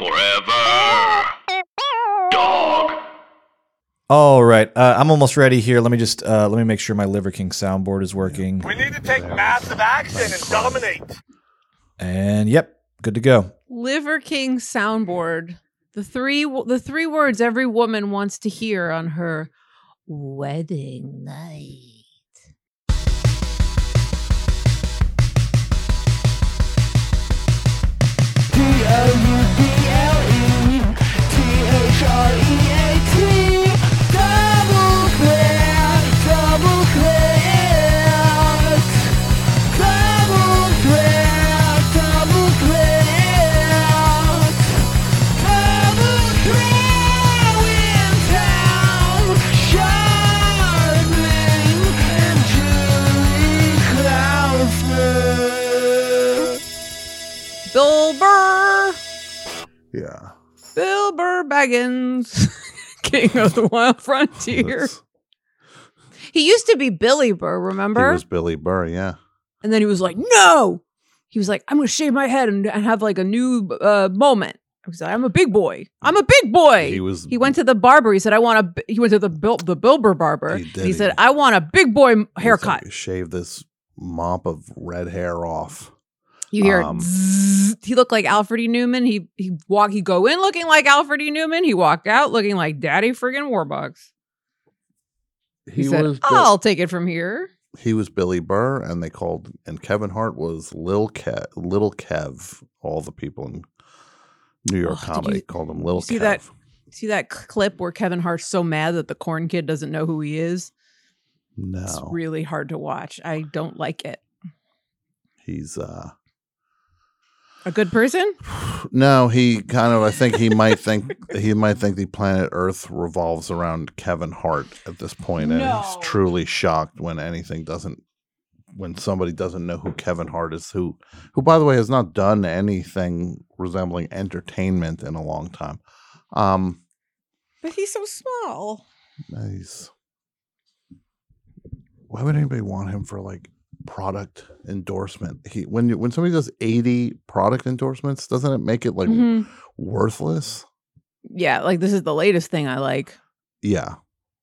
Forever. Dog. All right, uh, I'm almost ready here. Let me just uh, let me make sure my Liver King soundboard is working. We need to take massive action and dominate. And yep, good to go. Liver King soundboard. The three the three words every woman wants to hear on her wedding night. Bill Baggins, King of the Wild Frontier. He used to be Billy Burr, remember? He was Billy Burr, yeah. and then he was like, "No." He was like, "I'm going to shave my head and, and have like a new uh, moment." I was like, "I'm a big boy. I'm a big boy." He was He went to the barber. He said, "I want a." He went to the Bill the Bilber barber. He did. he said, "I want a big boy haircut." like, shave this mop of red hair off. You hear Um, he looked like Alfred E. Neuman. He he walk he go in looking like Alfred E. Neuman. He walk out looking like Daddy friggin' Warbucks. He, said, was "I'll take it from here." he was Billy Burr, and they called and Kevin Hart was Lil Kev, Little Kev. All the people in New York Oh, comedy you- called him Little see Kev. that- See that clip where Kevin Hart's so mad that the corn kid doesn't know who he is? No, It's really hard to watch. I don't like it. he's uh A good person? no. He kind of. I think he might think he might think the planet Earth revolves around Kevin Hart at this point, and he's truly shocked when anything doesn't. When somebody doesn't know who Kevin Hart is, who, who by the way has not done anything resembling entertainment in a long time. Um, But he's so small. Nice. Why would anybody want him for like product endorsement? He when you, when somebody does eighty product endorsements, doesn't it make it like Mhm. worthless? Yeah, like this is the latest thing I like. Yeah,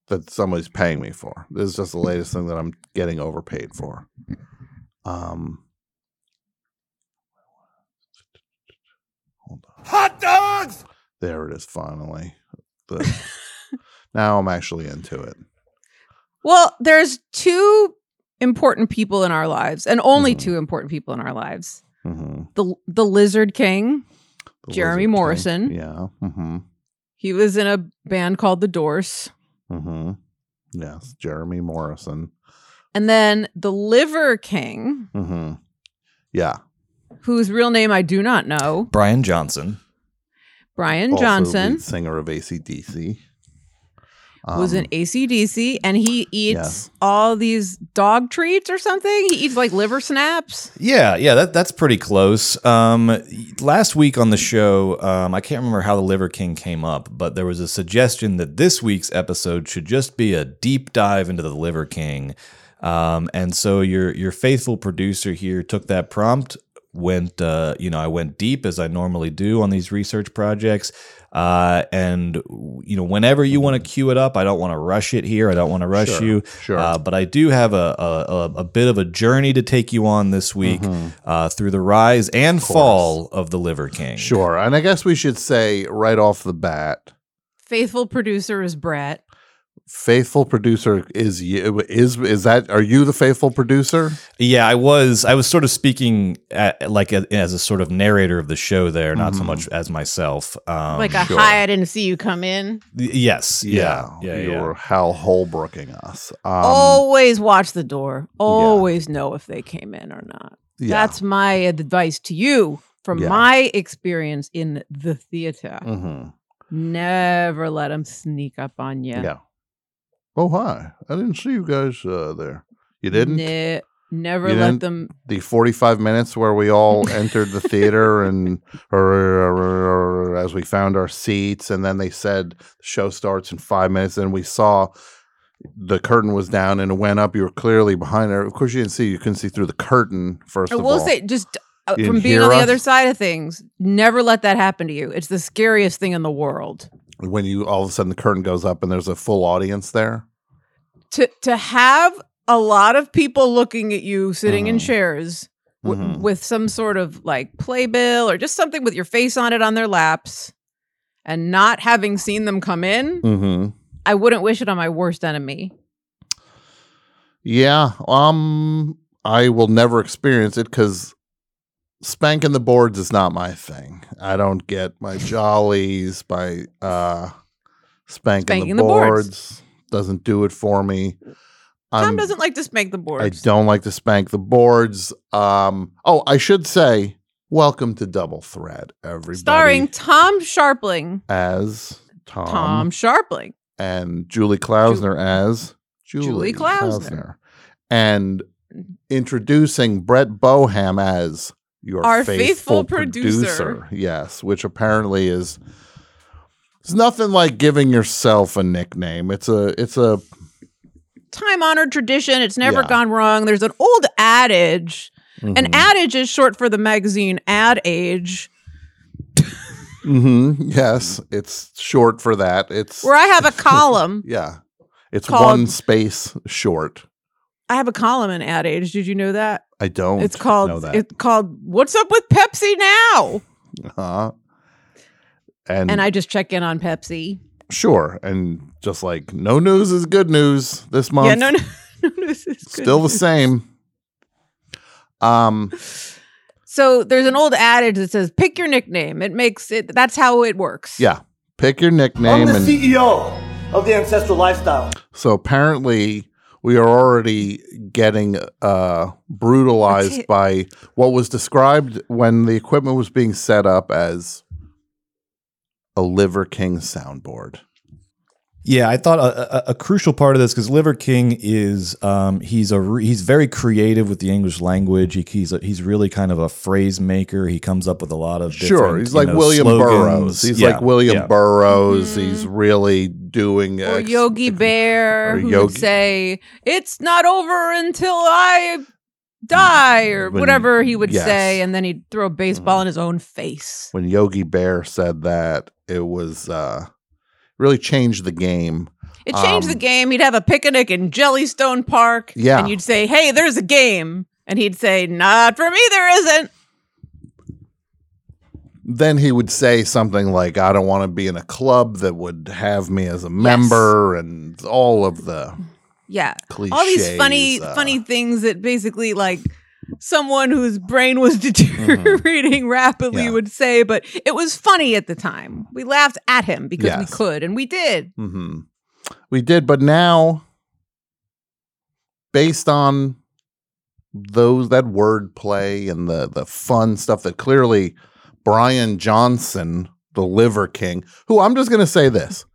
that somebody's paying me for. This is just the latest thing that I'm getting overpaid for. Um, hold on. Hot dogs! There it is. Finally, the, now I'm actually into it. Well, there's two important people in our lives, and only Mhm. two important people in our lives. hmm The the Lizard King. The Jeremy Lizard King. Morrison. Yeah. Mm-hmm. He was in a band called The Doors. Mm-hmm. Yes, Jeremy Morrison. And then the Liver King, Mm-hmm. Yeah. whose real name I do not know, Brian Johnson. Brian Also Johnson, lead singer of ACDC. Was Um, in ACDC, and he eats Yes. all these dog treats or something. He eats like liver snaps. Yeah, yeah, that that's pretty close. Um, last week on the show, um, I can't remember how the Liver King came up, but there was a suggestion that this week's episode should just be a deep dive into the Liver King. Um, and so your your faithful producer here took that prompt, went uh, you know I went deep as I normally do on these research projects. Uh, and you know, whenever you want to cue it up, I don't want to rush it here. I don't want to rush Sure, you. sure. Uh, but I do have a, a a a bit of a journey to take you on this week Mhm. uh, through the rise and course. fall of the Liver King. Sure. And I guess we should say right off the bat, Faithful producer is Brett. Faithful producer is you is is that are you the faithful producer? Yeah, I was I was sort of speaking at, like a, as a sort of narrator of the show there, not so Mhm. much as myself. Um, like a sure. hi, I didn't see you come in. y- yes, yeah, yeah, you yeah. were Hal Holbrooking us. Um, Always watch the door. Always know if they came in or not. yeah. That's my advice to you from Yeah. my experience in the theater. Mhm. Never let them sneak up on you. yeah. Oh hi! I didn't see you guys uh, there. You didn't. Ne- never You let didn't? them. the 45 minutes where we all entered the theater and or, or- or- or as we found our seats and then they said the show starts in five minutes and we saw the curtain was down and it went up you were clearly behind there of course you didn't see you couldn't see through the curtain first I of will all say, just uh, from being on the us? other side of things, never let that happen to you. It's the scariest thing in the world. when you all of a sudden the curtain goes up and there's a full audience there. To to have a lot of people looking at you sitting in Mhm. chairs w- Mhm. with some sort of like playbill or just something with your face on it on their laps and not having seen them come in, Mm-hmm. I wouldn't wish it on my worst enemy. Yeah. Um, I will never experience it because spanking the boards is not my thing. I don't get my jollies by uh spanking, Spanking the, the boards. Doesn't do it for me. Tom I'm- doesn't like to spank the boards. I don't like to spank the boards. Um, oh, I should say, welcome to Double Threat, everybody. Starring Tom Scharpling. as Tom, Tom Scharpling. and Julie Klausner as Julie, Julie Klausner. and introducing Brett Boham as your Our faithful, faithful producer. Yes, which apparently is it's nothing like giving yourself a nickname. It's a it's a Time honored tradition. It's never Yeah. gone wrong. There's an old adage. An mhm. adage is short for the magazine Ad Age, Mhm, yes, it's short for that. It's where I have a column. yeah, it's called- one space short. I have a column in Ad Age. Did you know that? I don't. It's called know that. it's called What's Up with Pepsi Now? uh And, And I just check in on Pepsi. sure, and just like no news is good news this month. Yeah, no, no, no, this is good. still the same. Um, So there's an old adage that says, "Pick your nickname." It makes it. That's how it works. yeah, pick your nickname. I'm the and CEO of the Ancestral Lifestyle. so apparently we are already getting uh brutalized by what was described when the equipment was being set up as a Liver King soundboard. Yeah, I thought a, a, a crucial part of this because Liver King is um, he's a re- he's very creative with the English language. He, he's a, he's really kind of a phrase maker. He comes up with a lot of Sure, he's like know, William slogans. Burroughs. He's Yeah, like William yeah. Burroughs. Mhm. He's really doing Or ex- Yogi Bear, or who Yogi- would say, "It's not over until I die," or When- whatever he would yes. say, and then he'd throw a baseball in his own face. when Yogi Bear said that, it was uh really changed the game. It changed Um, the game. He'd have a picnic in Jellystone Park, Yeah. and you'd say, "Hey, there's a game," and he'd say, "Not for me, there isn't." Then he would say something like, I don't want to be in a club that would have me as a member and all of the Yeah, cliches. all these funny, uh, funny things that basically like someone whose brain was Mm-hmm. deteriorating rapidly Yeah. would say, but it was funny at the time. We laughed at him because we could, and we did. mhm. We did, but now based on those that wordplay and the the fun stuff that clearly Brian Johnson, the Liver King, who I'm just gonna say this.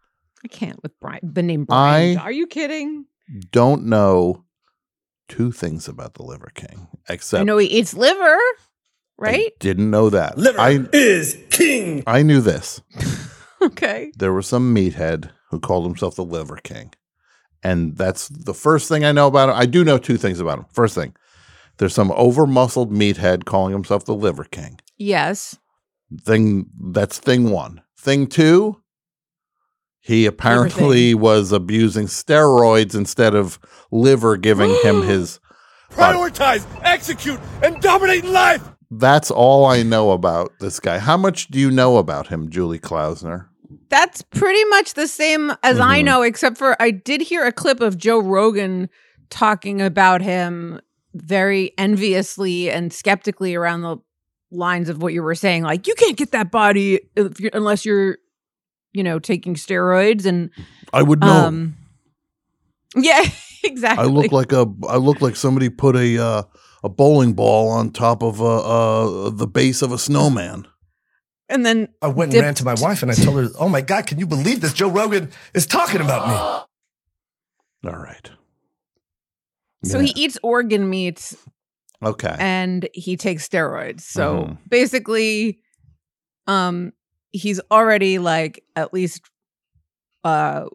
I can't with Brian. The name Brian. I- Are you kidding? Don't know two things about the Liver King, except I know he eats liver, I right? didn't know that. Liver I is king. I knew this. okay. There was some meathead who called himself the Liver King, and that's the first thing I know about him. I do know two things about him. First thing, there's some over muscled meathead calling himself the Liver King. Yes. Thing that's thing one. Thing two. He apparently was abusing steroids instead of liver giving him his Prioritize, execute, and dominate life. That's all I know about this guy. How much do you know about him, Julie Klausner? That's pretty much the same as I Mhm. know, except for I did hear a clip of Joe Rogan talking about him very enviously and skeptically around the lines of what you were saying. Like, you can't get that body if you're, unless you're, you know, taking steroids. And, I would know. um, yeah, exactly. I look like a I look like somebody put a uh, a bowling ball on top of uh, uh, the base of a snowman. and then, I went and Dipped- ran to my wife and I told her, "Oh my God, can you believe this? Joe Rogan is talking about me." All right. so Yeah. he eats organ meats Okay. and he takes steroids. So Mhm. basically, um, he's already like at least, uh,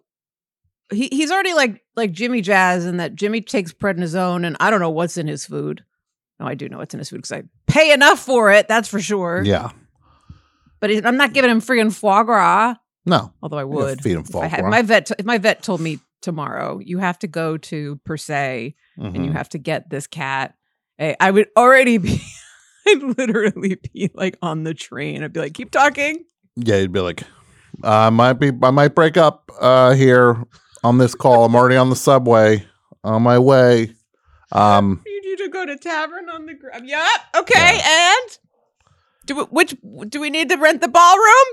he he's already like like Jimmy Jazz, and that Jimmy takes prednisone, and I don't know what's in his food. No, I do know what's in his food because I pay enough for it. That's for sure. Yeah. But I'm not giving him friggin' foie gras. No. Although I would. feed him foie had, gras. my vet, if my vet told me tomorrow, you have to go to per se and you Mhm. have to get this cat. Hey, I would already be, I'd literally be like on the train. I'd be like, keep talking. Yeah, you'd be like, I might be, I might break up uh, here on this call. I'm already on the subway, on my way. Um, I need you to go to tavern on the grab. Yep. Okay. And do we, which do we need to rent the ballroom?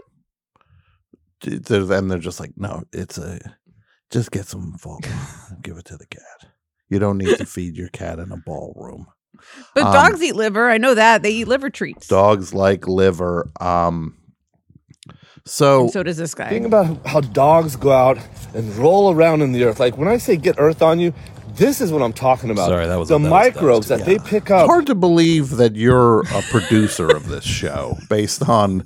And they're just like, no, it's a, just get some and give it to the cat. You don't need to feed your cat in a ballroom. But Um, dogs eat liver. I know that they eat liver treats. Dogs like liver. Um, so And so does this guy. Think about how dogs go out and roll around in the earth. Like when I say get earth on you, this is what I'm talking about. Sorry, that was- the that was- that was microbes too- that, they pick up. It's hard to believe that you're a producer of this show based on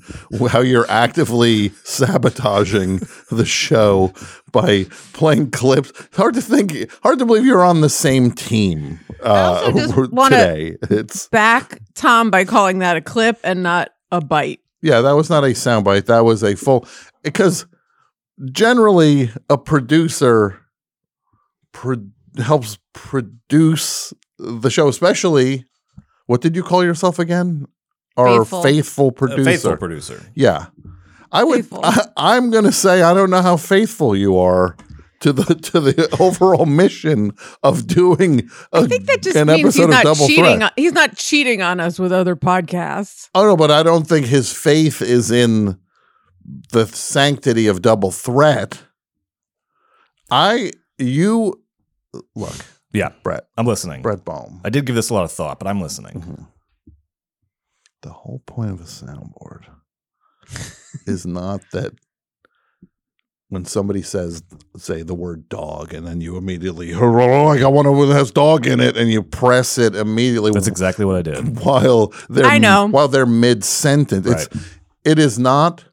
how you're actively sabotaging the show by playing clips. It's hard to think, hard to believe you're on the same team uh, also just today. It's Back Tom by calling that a clip and not a bite. Yeah, that was not a soundbite. That was a full because generally a producer pro- helps produce the show, especially. What did you call yourself again? Our Faithful. faithful uh, A producer. faithful producer. Yeah. I would Faithful. I, am going to say I don't know how faithful you are to the to the overall mission of doing a, I think that just an means episode he's of not Double cheating. On, he's not cheating on us with other podcasts. Oh no, but I don't think his faith is in the sanctity of Double Threat. I you look, Yeah, Brett, I'm listening. Brett Baum. I did give this a lot of thought, but I'm listening. Mhm. The whole point of a soundboard is not that when somebody says, say the word dog, and then you immediately, oh, like I want one that has dog in it, and you press it immediately That's exactly what I did. while they're I know. while they're mid sentence. It's it is not.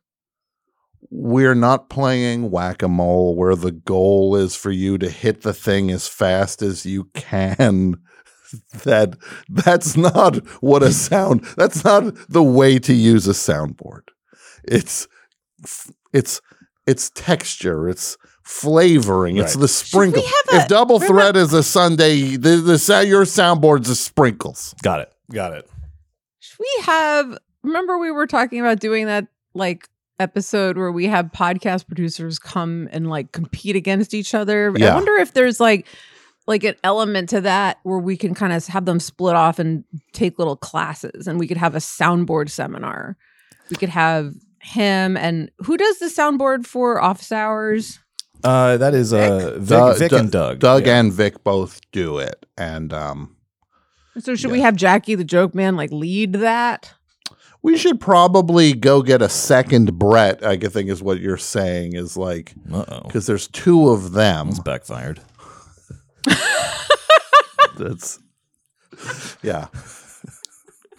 We're not playing whack a mole where the goal is for you to hit the thing as fast as you can. That that's not what a sound. That's not the way to use a soundboard. It's it's it's texture. It's flavoring. It's the sprinkle. have If double remember- threat is a Sunday, the, the sa- your soundboard's a sprinkles. Got it. Got it. Should we have? Remember, we were talking about doing that like episode where we have podcast producers come and like compete against each other. Yeah. I wonder if there's like like an element to that where we can kind of have them split off and take little classes, and we could have a soundboard seminar. We could have him and who does the soundboard for office hours? Uh, that is uh, Vic, Doug- Vic and Doug. Doug Yeah. and Vic both do it, and um, So should we have Jackie the joke man like lead that? we should probably go get a second Brett. I think is what you're saying is like because there's two of them. It's backfired. That's yeah.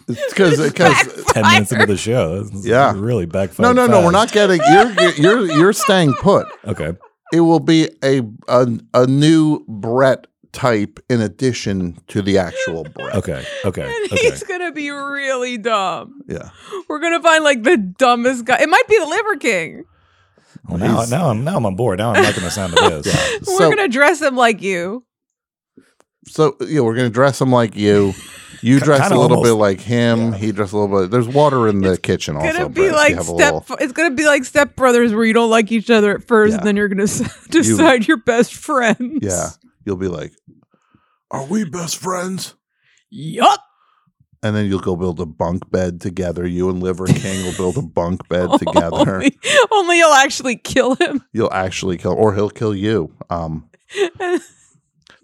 Because because Ten minutes into the show. That's Yeah. Really backfired. no no no we're not fast. getting you're you're you're staying put. Okay. It will be a a, a new Brett type in addition to the actual Brett. Okay. Okay. And Okay. he's gonna be really dumb. Yeah. We're gonna find like the dumbest guy. It might be the Liver King. Well, now, he's- now I'm now I'm on board. Now I'm liking the sound of this. We're So- gonna dress him like you. So yeah, we're gonna dress him like you. You dress kinda a little almost- bit like him. He dress a little bit. There's water in the kitchen. It's Also, gonna be Brett, like step. little- It's gonna be like step brothers where you don't like each other at first, Yeah. and then you're gonna decide you're best friends. Yeah, you'll be like, "Are we best friends?" Yup. And then you'll go build a bunk bed together. You and Liver King will build a bunk bed together. Only, only you'll actually kill him. You'll actually kill, or he'll kill you. Um,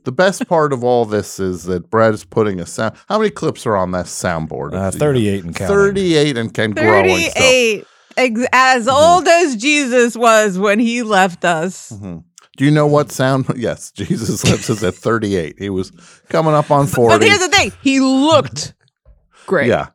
the best part of all this is that Brett is putting a sound. How many clips are on that soundboard? Uh, Thirty-eight and counting. Thirty-eight and can growing still. Thirty-eight. Ex- as old as Jesus was when he left us. Mhm. Do you know what sound? Yes, Jesus left us at 38. He was coming up on 40. But here's the thing: he looked great. Yeah.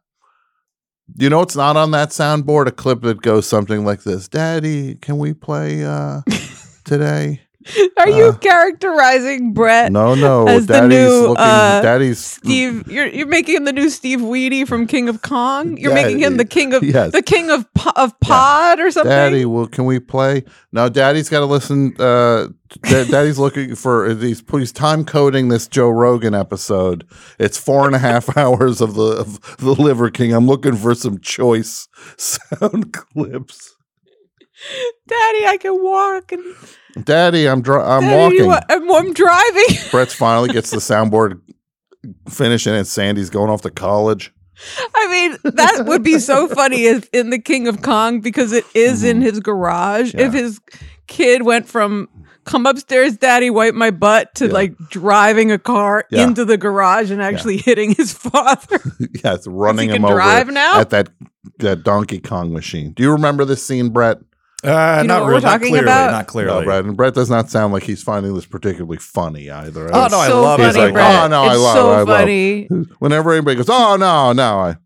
You know, it's not on that soundboard. A clip that goes something like this: "Daddy, can we play uh, today?" Are you Uh, characterizing Brett No, no, as the new, looking. uh, Daddy's Steve? You're you're making him the new Steve Wiebe from King of Kong. You're Yeah, making him the king of yes. the king of of Pod or something. Daddy, well, can we play? No, Daddy's got to listen. Uh, Da- Daddy's looking for he's he's time coding this Joe Rogan episode. It's four and a half hours of the of the Liver King. I'm looking for some choice sound clips. Daddy, I can walk. And Daddy, I'm dri- I'm Daddy, walking. I'm, I'm driving. Brett's finally gets the soundboard finishing, and Sandy's going off to college. I mean, that would be so funny if in the King of Kong because it is in his garage. If Mm-hmm. His kid went from come upstairs, daddy, wipe my butt to Yeah. like driving a car Yeah. into the garage and actually hitting his father. yeah, it's running him can over drive now? at that that Donkey Kong machine. Do you remember this scene, Brett? Uh, You know not what we're really, not talking clearly, about? not clearly. No, Brett. And Brett does not sound like he's finding this particularly funny either. Oh, no, I so love it. funny, He's like, Brett. oh, no, I it's love so it, I love it. funny. Whenever anybody goes, oh no, no, I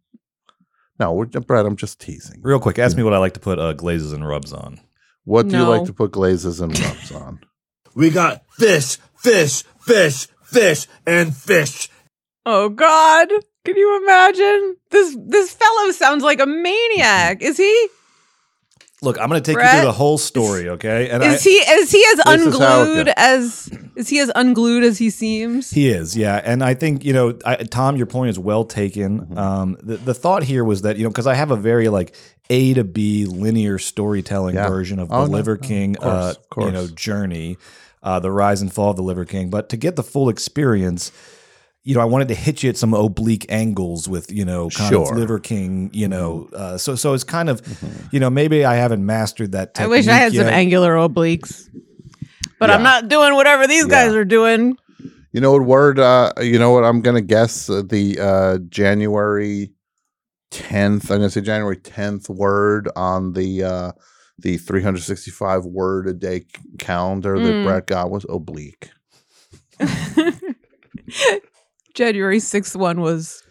no, we're, Brett, I'm just teasing. Real quick, ask me what I like to put uh, glazes and rubs on. What do you like to put glazes and rubs on? We got fish, fish, fish, fish, and fish. Oh God. Can you imagine? This this fellow sounds like a maniac. Is he? Look, I'm going to take you through the whole story, okay? And Is he is he as This is unglued as is he as unglued as he seems? He is, yeah, and I think you know, I, Tom, your point is well taken. Mm-hmm. Um, the the thought here was that you know, because I have a very like A to B linear storytelling Yeah. version of Oh, the no, Liver no, King, of course, uh, of you know, journey, uh, the rise and fall of the Liver King. But to get the full experience, you know, I wanted to hit you at some oblique angles with you know, kind Sure. Mm-hmm. of Liver King, you know, uh, so so it's kind of, you know, maybe I haven't mastered that. I wish I had some angular obliques. But I'm not doing whatever these guys are doing. You know what word? Uh, you know what? I'm gonna guess uh, the uh, January 10th. I'm gonna say January 10th word on the uh, the 365 word a day c- calendar that Mm. Brett got was oblique. January 6th one was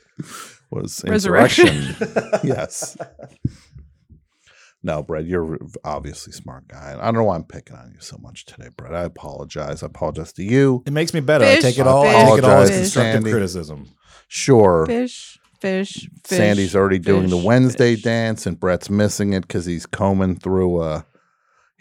Was Resurrection. yes. No, Brett, you're obviously a smart guy. I don't know why I'm picking on you so much today, Brett. I apologize. I apologize to you. It makes me better. Fish, I take it all. I take it all as constructive Sandy. criticism. Sure. fish, fish, fish. Sandy's already doing the Wednesday fish. dance, and Brett's missing it because he's combing through a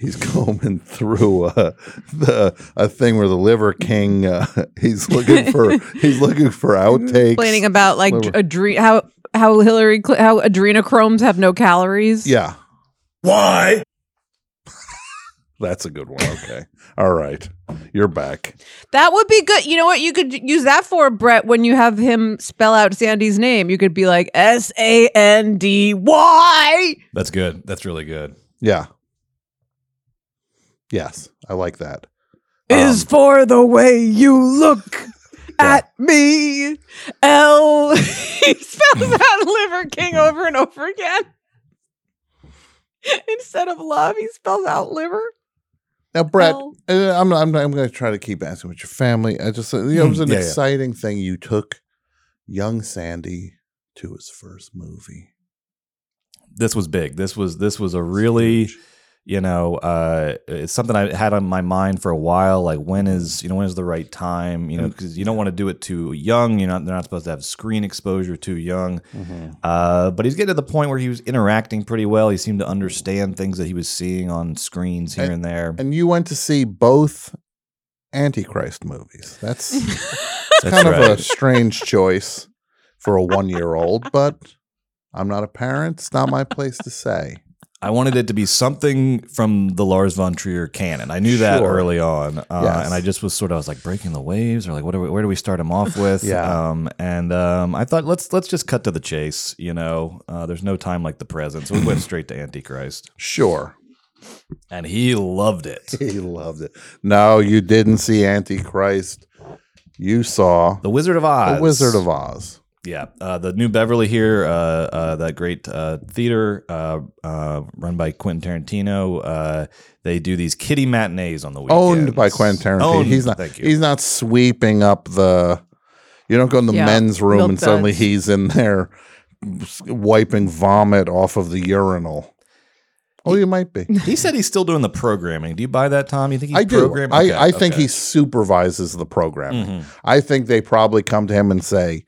he's combing through a the a thing where the Liver King uh, he's looking for he's looking for outtakes. Complaining about like Liver. adre- how how Hillary Cl- how adrenochromes have no calories. yeah, Why? that's a good one. Okay, all right, you're back. That would be good. You know what? You could use that for Brett when you have him spell out Sandy's name. You could be like S A N D Y. That's good. That's really good. Yeah. Yes, I like that. Is Um, for the way you look at me. L. he spells out Liver King over and over again. Instead of love, he spells out liver. Now, Brett, Well- uh, I'm I'm I'm going to try to keep asking with your family. I just uh, you know, it was an Yeah, yeah. exciting thing. You took young Sandy to his first movie. This was big. This was this was a really, you know, uh, it's something I had on my mind for a while. Like when is you know when is the right time? You know, because you don't want to do it too young. You're not they're not supposed to have screen exposure too young. Uh, but he's getting to the point where he was interacting pretty well. He seemed to understand things that he was seeing on screens here and, there. And you went to see both Antichrist movies. That's, That's kind of a strange choice for a one year old, but I'm not a parent. It's not my place to say. I wanted it to be something from the Lars von Trier canon. I knew that Sure. early on, uh, Yes. and I just was sort of I was like breaking the waves, or like what do we, where do we start him off with? Yeah. Um, and um, I thought let's let's just cut to the chase. You know, uh, there's no time like the present, so we went straight to Antichrist, Sure. and he loved it. He loved it. No, you didn't see Antichrist. You saw The Wizard of Oz. The Wizard of Oz. Yeah, uh, the New Beverly here, uh, uh, that great uh, theater uh, uh, run by Quentin Tarantino. Uh, they do these kitty matinees on the weekend. Owned by Quentin Tarantino. Owned, he's not. Thank you. He's not sweeping up the. You don't go in the Yeah, men's room milk and suddenly he's in there wiping vomit off of the urinal. Oh, you might be. He said he's still doing the programming. Do you buy that, Tom? You think he's I do. programming? I, Okay, I think okay. he supervises the programming. Mhm. I think they probably come to him and say,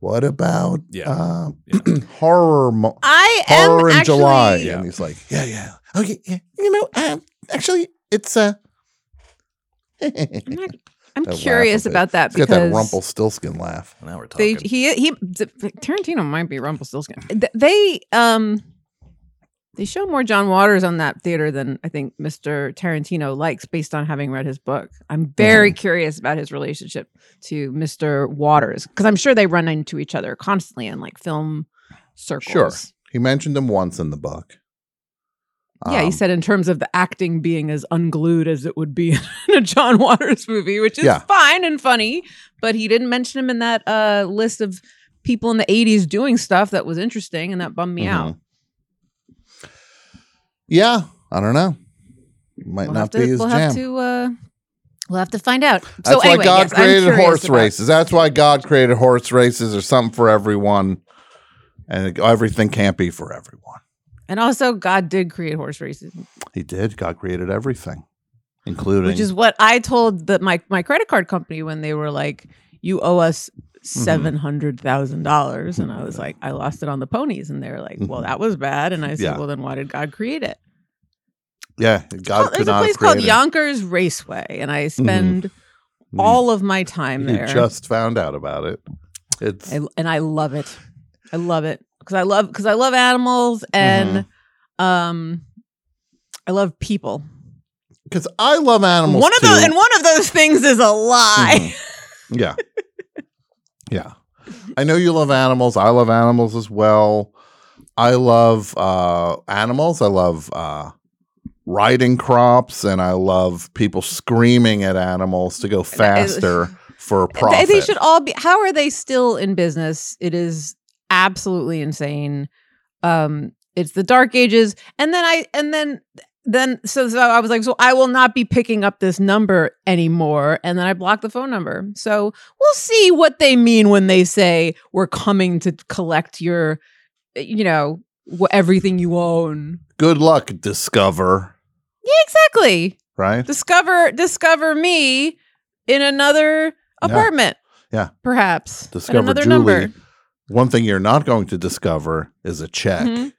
"What about Yeah. uh, horror mo- I am horror in actually. July?" Yeah. And he's like, "Yeah, yeah, okay, yeah. You know, um, actually, it's uh." I'm, not- I'm curious about that He's got that because Rumpelstiltskin laugh. Now we're talking. they talking. he he Tarantino might be Rumpelstiltskin. Th- They um they show more John Waters on that theater than I think Mr. Tarantino likes based on having read his book. I'm very Mm-hmm. curious about his relationship to Mr. Waters because I'm sure they run into each other constantly in like film circles. Sure. He mentioned him once in the book. Yeah, he Um, said in terms of the acting being as unglued as it would be in a John Waters movie, which is Yeah. fine and funny, but he didn't mention him in that uh, list of people in the 80s doing stuff that was interesting and that bummed me out. Yeah, I don't know. Might We'll not to, be his we'll jam. have to uh, we'll have to find out. That's so why God yes, created horse about- races. That's why God created horse races. There's something for everyone, and everything can't be for everyone. And also God did create horse races, He did. God created everything, including which is what I told the, my my credit card company when they were like, "You owe us. Seven hundred thousand dollars," and I was like, "I lost it on the ponies," and they were like, "Well, Mhm. that was bad," and I said, Yeah. "Well, then why did God create it?" yeah. God Oh, could there's a not place have called created. Yonkers Raceway, and I spend You- all of my time you there, just found out about it. It's I, and I love it. I love it because I love because I love animals and Mm-hmm. um, I love people. because I love animals. one of too. those and one of those things is a lie. Mhm. Yeah. yeah. I know you love animals. I love animals as well. I love uh, animals. I love uh, riding crops, and I love people screaming at animals to go faster for profit. They should all be. How are they still in business? It is absolutely insane. Um, it's the dark ages, and then I and then then so, so I was like, so I will not be picking up this number anymore, and then I blocked the phone number. So we'll see what they mean when they say we're coming to collect your, you know, wh- everything you own. Good luck, Discover. Yeah, exactly. Right? Discover discover me in another apartment. Yeah. Perhaps. Discover another Julie. number. One thing you're not going to discover is a check. Mhm.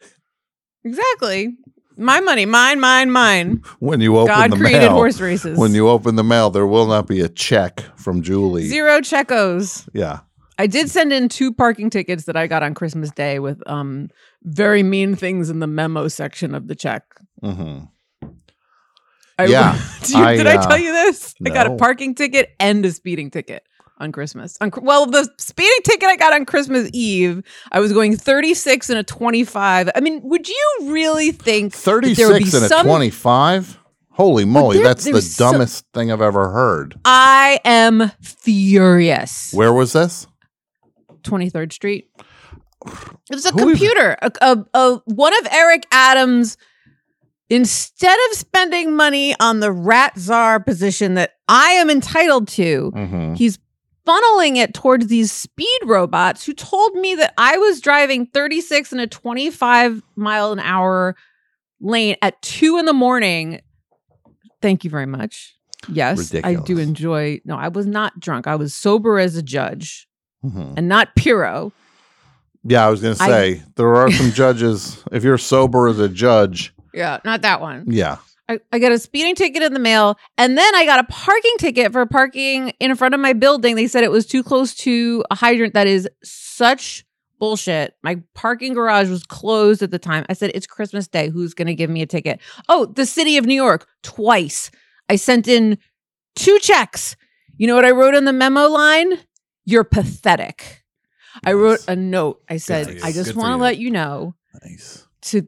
Exactly. My money, mine, mine, mine. When you open God the created mail, horse races. when you open the mail, there will not be a check from Julie. Zero checos. Yeah. I did send in two parking tickets that I got on Christmas Day with um very mean things in the memo section of the check. hmm I, Yeah, did, you- I, did I uh, tell you this? I got a parking ticket and a speeding ticket on Christmas. On, well, the speeding ticket I got on Christmas Eve, I was going 36 and a 25. I mean, would you really think that there would be 36 and a 25? Holy moly, there- that's the dumbest thing I've ever heard. I am furious. Where was this? 23rd Street. It was a Who computer. A, a, a- one of Eric Adams, instead of spending money on the rat czar position that I am entitled to, Mm-hmm. he's funneling it towards these speed robots who told me that I was driving 36 in a 25 mile an hour lane at two in the morning. Thank you very much. Yes, I do enjoy. No, I was not drunk. I was sober as a judge hmm and not Pirro. Yeah, I was going to I- say there are some judges. If you're sober as a judge, Yeah, not that one. yeah, I, I got a speeding ticket in the mail, and then I got a parking ticket for parking in front of my building. They said it was too close to a hydrant. That is such bullshit. My parking garage was closed at the time. I said, It's Christmas Day. Who's going to give me a ticket? Oh, the city of New York, twice. I sent in two checks. You know what I wrote in the memo line? You're pathetic. I wrote a note. I said. I just want to let you know nice. to.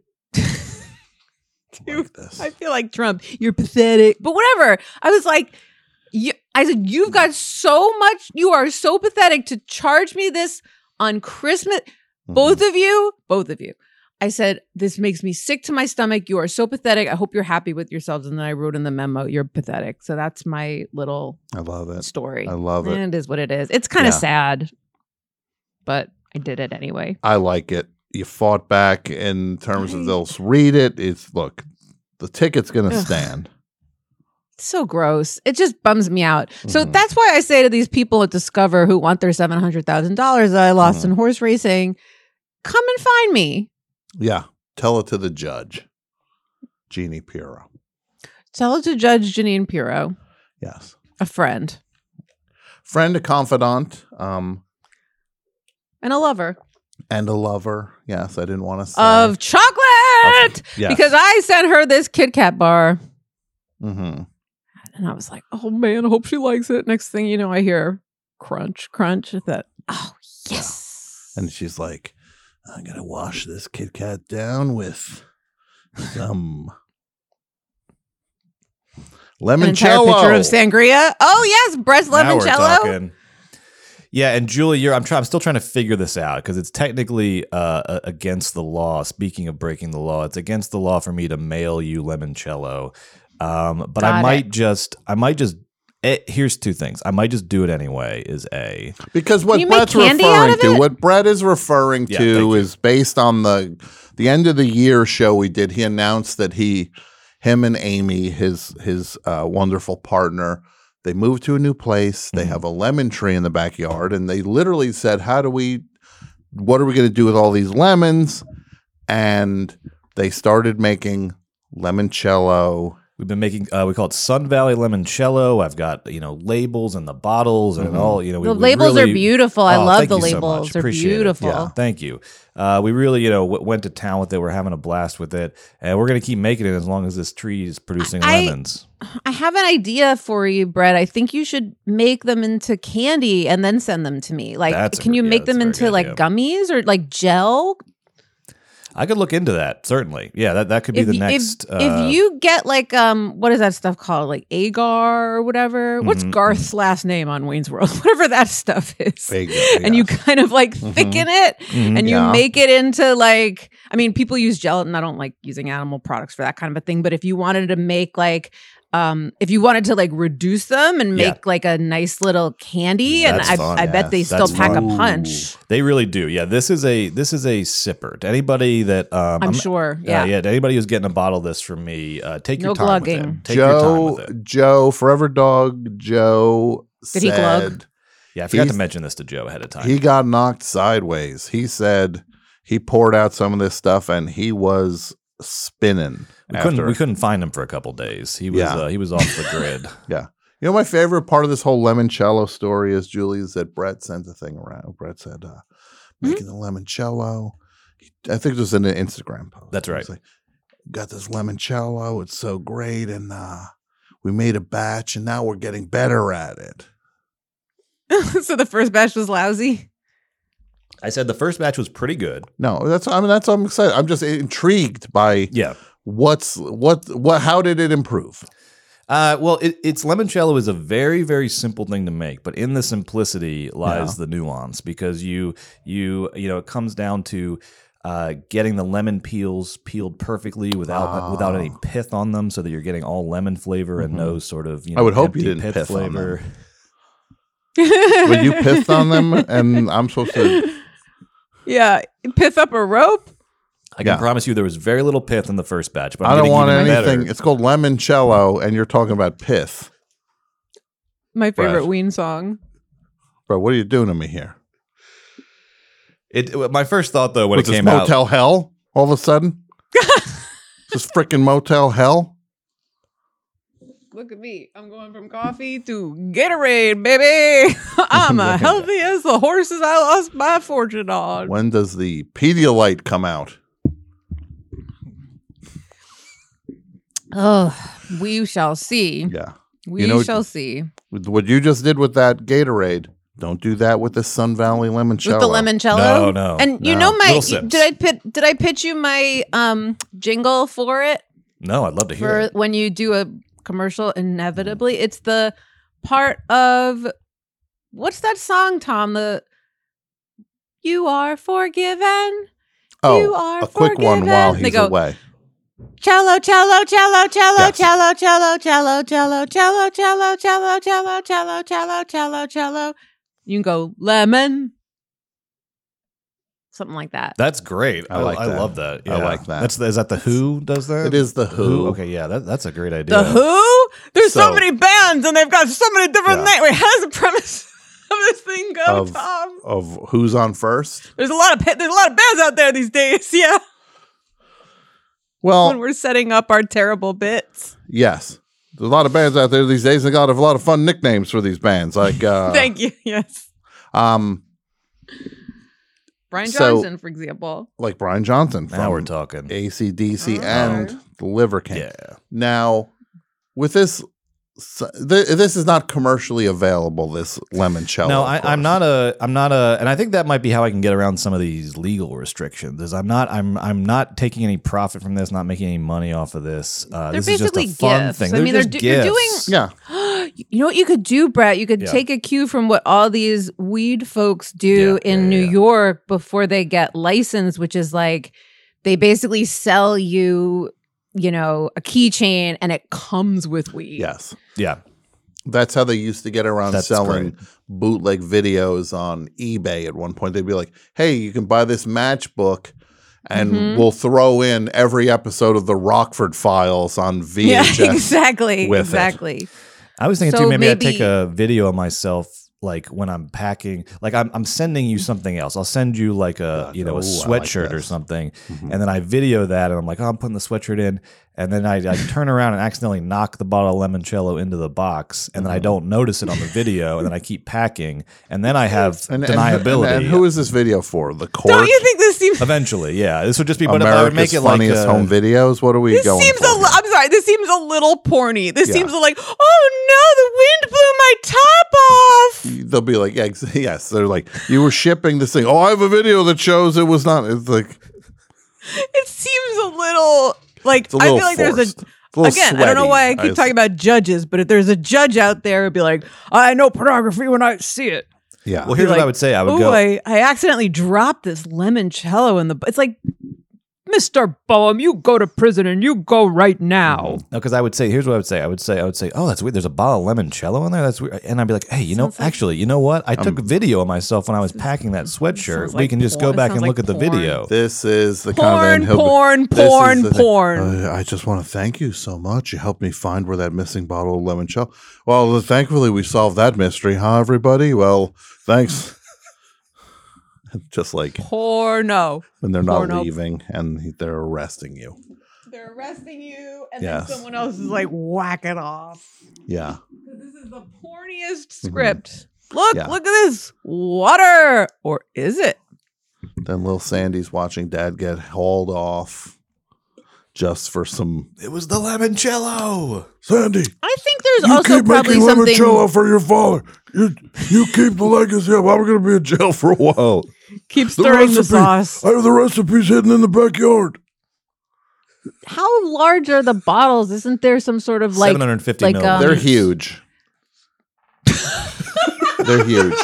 I like this. I feel like Trump. You're pathetic, but whatever. I was like, you, I said, you've got so much. You are so pathetic to charge me this on Christmas. Mm-hmm. Both of you, both of you. I said, this makes me sick to my stomach. You are so pathetic. I hope you're happy with yourselves. And then I wrote in the memo, you're pathetic. So that's my little I love it. story. I love it. And it is what it is. It's kind of Yeah. sad, but I did it anyway. I like it. You fought back in terms of they'll read it. It's look, the ticket's going to stand. so gross. It just bums me out. So Mhm. that's why I say to these people at Discover who want their seven hundred thousand dollars that I lost Mhm. in horse racing, come and find me. Yeah, tell it to the judge, Jeannie Pirro. Tell it to Judge Jeanine Pirro, Yes, a friend friend, a confidant, um, and a lover and a lover. Yes, I didn't want to say of chocolate yes. because I sent her this Kit Kat bar. Mhm. And I was like, oh man, I hope she likes it. Next thing you know, I hear crunch, crunch. Thought, oh, yes. and she's like, "I'm gonna wash this Kit Kat down with some." An entire limoncello. picture of sangria. Oh, yes, Brett's Now limoncello. Talking. Yeah, and Julie, you're I'm trying. I'm still trying to figure this out because it's technically uh, against the law. Speaking of breaking the law, it's against the law for me to mail you limoncello. Um, but I might it. just, I might just. eh, here's two things. I might just do it anyway. Is a Because what Brett's referring to, what Brett is referring Yeah, thank to you. is based on the the end of the year show we did. He announced that he, him and Amy, his his uh, wonderful partner, they moved to a new place. They Mhm. have a lemon tree in the backyard, and they literally said, "How do we? What are we going to do with all these lemons?" And they started making limoncello. We've been making uh, we call it Sun Valley Limoncello. I've got you know labels and the bottles and Mhm. all you know. we- The we labels really- are beautiful. I Oh, love thank the you so labels. much. They're Appreciate beautiful. Yeah. Thank you. Uh, we really you know w- went to town with it. We're having a blast with it, and we're gonna keep making it as long as this tree is producing I- lemons. I have an idea for you, Brett. I think you should make them into candy and then send them to me. Like, That's a can you yeah, make them into like idea. gummies or like gel? I could look into that certainly. Yeah, that that could be if, the next. if, uh, if you get like um what is that stuff called like agar or whatever what's Mhm, garth's last name on wayne's world whatever that stuff is you go, and you kind of like Mhm. thicken it mhm. and you Yeah. make it into like i mean people use gelatin i don't like using animal products for that kind of a thing but if you wanted to make like um if you wanted to like reduce them and make Yeah. like a nice little candy Yeah, and I, fun, I bet yes. they still pack fun. a punch They really do. Yeah, this is a this is a sipper. To anybody that um, i'm, sure Yeah, yeah yeah. To anybody who's getting a bottle of this from me, uh, take your time glugging. with it. Take your time Joe, with it. Joe, Forever Dog, Joe Did he glug? Yeah, I forgot to mention this to Joe ahead of time. he got knocked sideways. He said he poured out some of this stuff and he was spinning. we couldn't we couldn't find him for a couple days. He was Yeah. uh, he was off the grid. Yeah. You know, my favorite part of this whole limoncello story is Julie is that Brett sent a thing around. Brett said, uh, Hmm? making the limoncello. I think it was in an Instagram post. That's right. like, Got this limoncello. It's so great. And uh, we made a batch and now we're getting better at it. so the first batch was lousy I said the first match was pretty good. No, that's I mean that's I'm excited. I'm just intrigued by Yeah. what's what what how did it improve? Uh, well, it, it's limoncello is a very very simple thing to make, but in the simplicity lies the nuance because you you you know it comes down to uh, getting the lemon peels peeled perfectly without without any Ah. pith on them, so that you're getting all lemon flavor and Mhm. no sort of you know, I would hope you didn't pith pith them. Would When you pissed on them and I'm supposed to Yeah, pith up a rope. I can Yeah. promise you there was very little pith in the first batch, but I I'm don't getting want even anything. better. It's called limoncello and you're talking about pith. My favorite Brad. Ween song. Bro, what are you doing to me here? It, my first thought though when Was it this came out, motel hell all of a sudden? this freaking motel hell? Look at me. I'm going from coffee to Gatorade, baby. I'm as healthy as the horses I lost my fortune on. When does the Pedialyte come out? Oh, we shall see. Yeah. We know- shall see. What you just did with that Gatorade, don't do that with the Sun Valley limoncello. With the limoncello. No, no, And you no. know my did I pit did I pitch you my um jingle for it? no, I'd love to hear for it. when you do a commercial inevitably it's the part of what's that song tom the you are forgiven Oh, you are a quick one while forgiven. He's go, away. cello cello cello cello Yes. cello cello cello cello cello cello cello cello cello cello cello cello you can go lemon something like that. That's great. I like I that. love that. I like that. That's is that the Who does that? It is the Who. Okay, yeah, that, that's a great idea. The Who? There's so, So- many bands and they've got so many different Yeah. names. Wait, how does the premise of this thing go, Of- Tom? Of who's on first? There's a lot of there's a lot of bands out there these days. Yeah, when Well, we're setting up our terrible bits. yes. There's a lot of bands out there these days. They got a lot of fun nicknames for these bands. Like, uh, Thank you. Yes, um, Brian So- Johnson, for example. like Brian Johnson from now we're talking. ACDC Oh. and the Liver King. Yeah. Now, with this, th- this is not commercially available. This limoncello. No, I, I'm not a. I'm not a, and I think that might be how I can get around some of these legal restrictions. Is I'm not. I'm. I'm not taking any profit from this. Not making any money off of this. Uh, They're this is just a basically fun gifts. thing. I mean, they're just do- you're doing- gifts. Yeah, You know what you could do, Brett? You could Yeah. take a cue from what all these weed folks do Yeah, in yeah, New yeah. York before they get licensed, which is like they basically sell you, you know, a keychain and it comes with weed. yes. Yeah. That's how they used to get around That's selling great. bootleg videos on eBay. At one point, they'd be like, "Hey, you can buy this matchbook." And Mhm. we'll throw in every episode of the Rockford Files on VHS. Yeah, exactly. with it. exactly. I was thinking So too. Maybe, I'd take a video of myself, like when I'm packing. Like I'm, I'm sending you something else. I'll send you like a, you know, a Ooh, I like sweatshirt or this. something, Mhm. and then I video that, and I'm like, oh, I'm putting the sweatshirt in, and then I, I turn around and accidentally knock the bottle of limoncello into the box, and then I Mhm. don't notice it on the video, and then I keep packing, and then I have And, and- deniability. And, who is this video for? The court? Don't you think this seems Eventually, yeah, this would just be. But if I America's would make it like funniest a, home videos. What are we this going seems for? a li- I'm sorry, this seems a little porny. This Yeah. seems like, oh no, the wind blew my top off. They'll be like, yeah, yes. They're like, you were shipping this thing. Oh, I have a video that shows it was not. It's like It seems a little like it's a I little feel like there's a forced. It's a little Again, I don't know why I keep talking about judges, but if there's a judge out there, it'd be like, I know pornography when I see it. Yeah. Well, here's Be what I would say. I would Oh, go. I, I accidentally dropped this limoncello in the. It's like, Mr. Boehm, you go to prison and you go right now. No, because I would say, here's what I would say. I would say, I would say, oh, that's weird. There's a bottle of limoncello in there. That's weird. And I'd be like, hey, you know, Sounds like- actually, you know what? I took a video of myself when I was packing that sweatshirt. sounds we like can just go porn. It back sounds and like look at the porn. video. This is the Porn, kind of he'll be- porn, this is porn, the thing. porn. Uh, I just want to thank you so much. You helped me find where that missing bottle of limoncello. Well, thankfully we solved that mystery, huh, everybody? Well, thanks. just like Porno. when they're not Porno. leaving and they're arresting you. They're arresting you, and Yes. then someone else is like, whack it off. Yeah. This is the porniest script. Look, Mm-hmm. Yeah. look at this water. Or is it? Then little Sandy's watching dad get hauled off just for some It was the limoncello. Sandy. I think there's also probably something. limoncello for your father. You you keep the legacy up. I'm going to be in jail for a while. Keep stirring the sauce. I have the recipes hidden in the backyard. How large are the bottles? Isn't there some sort of like 750 like, milliliters. um, They're huge. They're huge.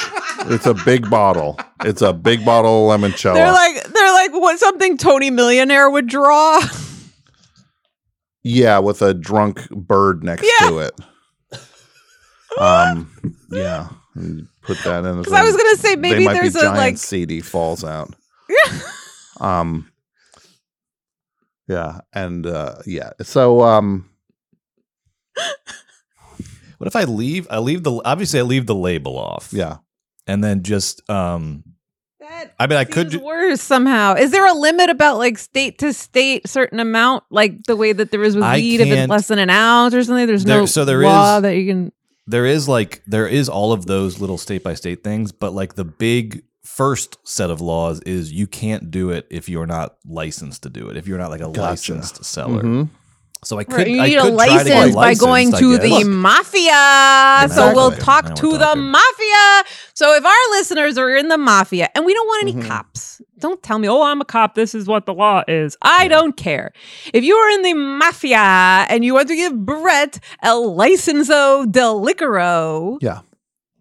It's a big bottle. It's a big bottle of limoncello. they're like they're like what something Tony Millionaire would draw. yeah, with a drunk bird next Yeah. to it. Um, yeah. Put that in. Because I was gonna say they maybe might there's be a giant like CD falls out. Yeah. Um. Yeah, and uh, yeah. So um, What if I leave? I leave the obviously I leave the label off. yeah. and then just um. That I mean, I could. seems ju- worse somehow. Is there a limit about like state to state certain amount, like the way that there is with I weed, if it's less than an ounce or something? There's There- no so there law is- that you can. there is like there is all of those little state by state things, but like the big first set of laws is you can't do it if you're not licensed to do it. If you're not like a Gotcha. licensed seller. Mhm. So I could. Right, you I need a could try to get license by going to guess. the mafia. So we'll talk to the talking. mafia. So if our listeners are in the mafia and we don't want any Mhm. cops, don't tell me, oh, I'm a cop. This is what the law is. I don't care. If you are in the mafia and you want to give Brett el licenso del licoro, Yeah.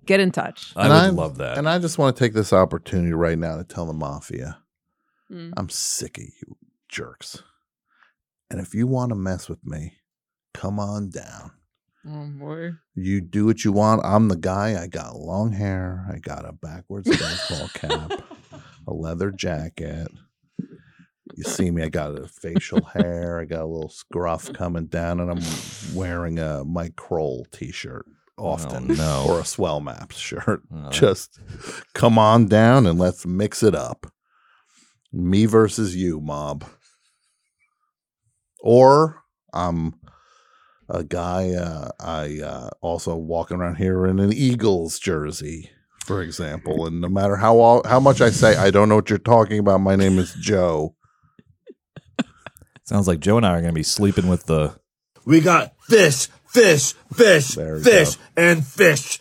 get in touch. I And would I- love that. And I just want to take this opportunity right now to tell the mafia, Mm. I'm sick of you jerks. And if you want to mess with me, come on down. Oh, boy. You do what you want. I'm the guy. I got long hair. I got a backwards baseball cap. a leather jacket. You see me, I got a facial hair, I got a little scruff coming down, and I'm wearing a Mike Krol t shirt often Oh, no. or a swell maps shirt. Oh. Just come on down and let's mix it up. Me versus you, mob. Or I'm a guy uh, I uh, also walking around here in an Eagles jersey, for example. And no matter how how much I say I don't know what you're talking about, my name is Joe. Sounds like Joe and I are going to be sleeping with the. We got fish, fish, fish, There we fish, go. and fish.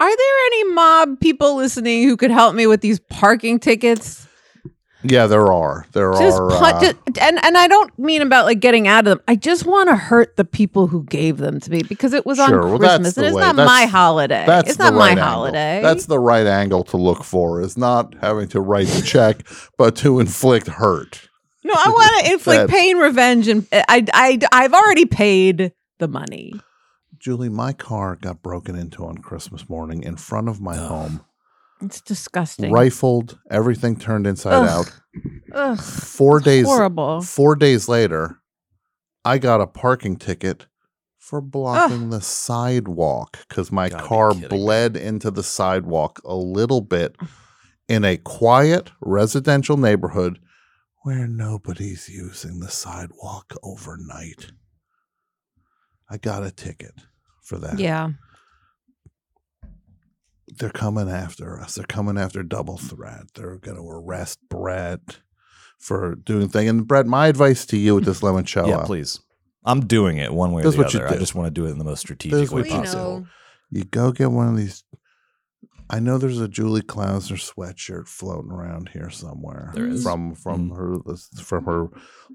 Are there any mob people listening who could help me with these parking tickets? Yeah, there are. There Just, are. pun- uh, ju- and and I don't mean about like getting out of them. I just want to hurt the people who gave them to me because it was Sure, on Christmas and it's way. not That's- my holiday. That's it's not my right angle. holiday. That's the right angle to look for. Is not having to write the check, but to inflict hurt. no, I want to inflict pain, revenge, and I I I've already paid the money. Julie, my car got broken into on Christmas morning in front of my home. It's disgusting. Rifled, everything turned inside Ugh. out. Ugh, Four days horrible. Four days later, I got a parking ticket for blocking the sidewalk because my Gotta car bled into the sidewalk a little bit in a quiet residential neighborhood where nobody's using the sidewalk overnight. I got a ticket for that. Yeah. They're coming after us. They're coming after Double Threat. They're going to arrest Brett for doing thing. And Brett, my advice to you with this limoncello. Yeah, uh, please. I'm doing it one way or That's the what you other. I do. just want to do it in the most strategic That's way what you possible. do. You go get one of these. I know there's a Julie Klausner sweatshirt floating around here somewhere. There is. from from mm-hmm. her from her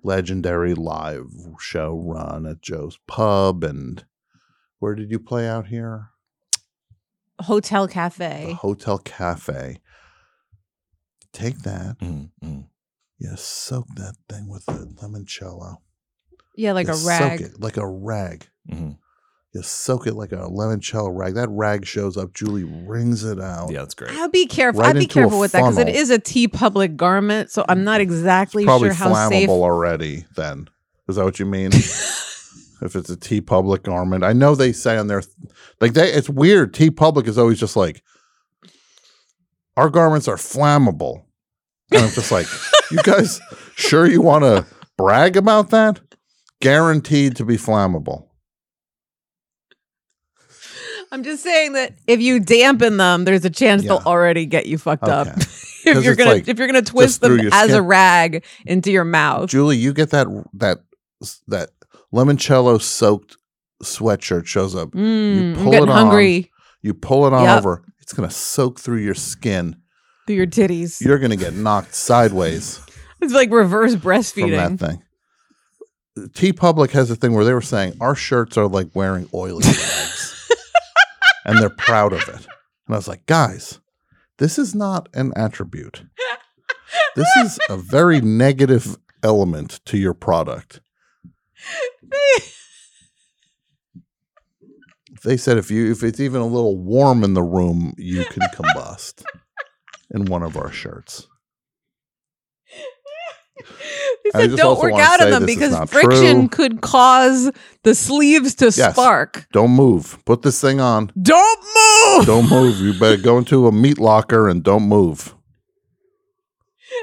legendary live show run at Joe's Pub and where did you play out here? Hotel The cafe. Hotel Cafe. Take that. Mm, mm. You soak that thing with the limoncello. Yeah, like You a soak rag. it like a rag. Mhm. You soak it like a limoncello rag. That rag shows up. Julie wrings it out. Yeah, that's great. I'll be careful. Right I'd be careful with that because it funnel. is a TeePublic garment, so I'm not exactly It's probably sure how flammable safe. already. Then is that what you mean? if it's a TeePublic garment, I know they say on their like they. It's weird. TeePublic is always just like our garments are flammable, and I'm just like, you guys sure you want to brag about that? Guaranteed to be flammable. I'm just saying that if you dampen them, there's a chance Yeah. they'll already get you fucked up. if you're gonna like if you're gonna twist them as a rag into your mouth. Julie, you get that that that limoncello soaked sweatshirt shows up. Mm, pull I'm it on. hungry You pull it on Yep. over. It's gonna soak through your skin. through your titties. You're gonna get knocked sideways it's like reverse breastfeeding. from that thing. TeePublic has a thing where they were saying our shirts are like wearing oily rags, and they're proud of it. And I was like, guys, this is not an attribute. This is a very negative element to your product. They said if you if it's even a little warm in the room, you can combust in one of our shirts. They said don't work out in them because friction true. could cause the sleeves to Yes. spark. Don't move. Put this thing on. Don't move. Don't move. You better go into a meat locker and don't move.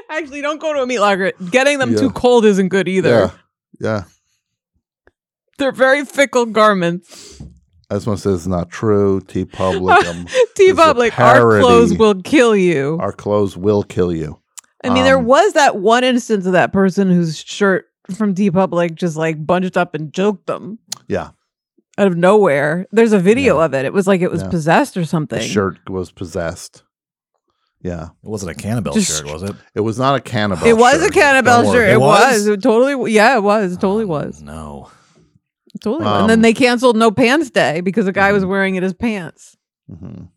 Actually, don't go to a meat locker. Getting them Yeah. too cold isn't good either. Yeah. Yeah. They're very fickle garments. I just want to say it's not true. TeePublic. um, TeePublic, our clothes will kill you. our clothes will kill you. I mean, there Um, was that one instance of that person whose shirt from TeePublic just like bunched up and choked them Yeah, out of nowhere. There's a video of it. It was like it was Yeah. possessed or the something. shirt was possessed. Yeah, It wasn't a cannibal shirt, was it? it was not a cannibal. It was a shirt. cannibal shirt. It, It was. was? It totally. Yeah, it was. It totally was. No. Totally was. And then Um, they canceled No Pants Day because a guy was Mhm. wearing it as pants. Mhm.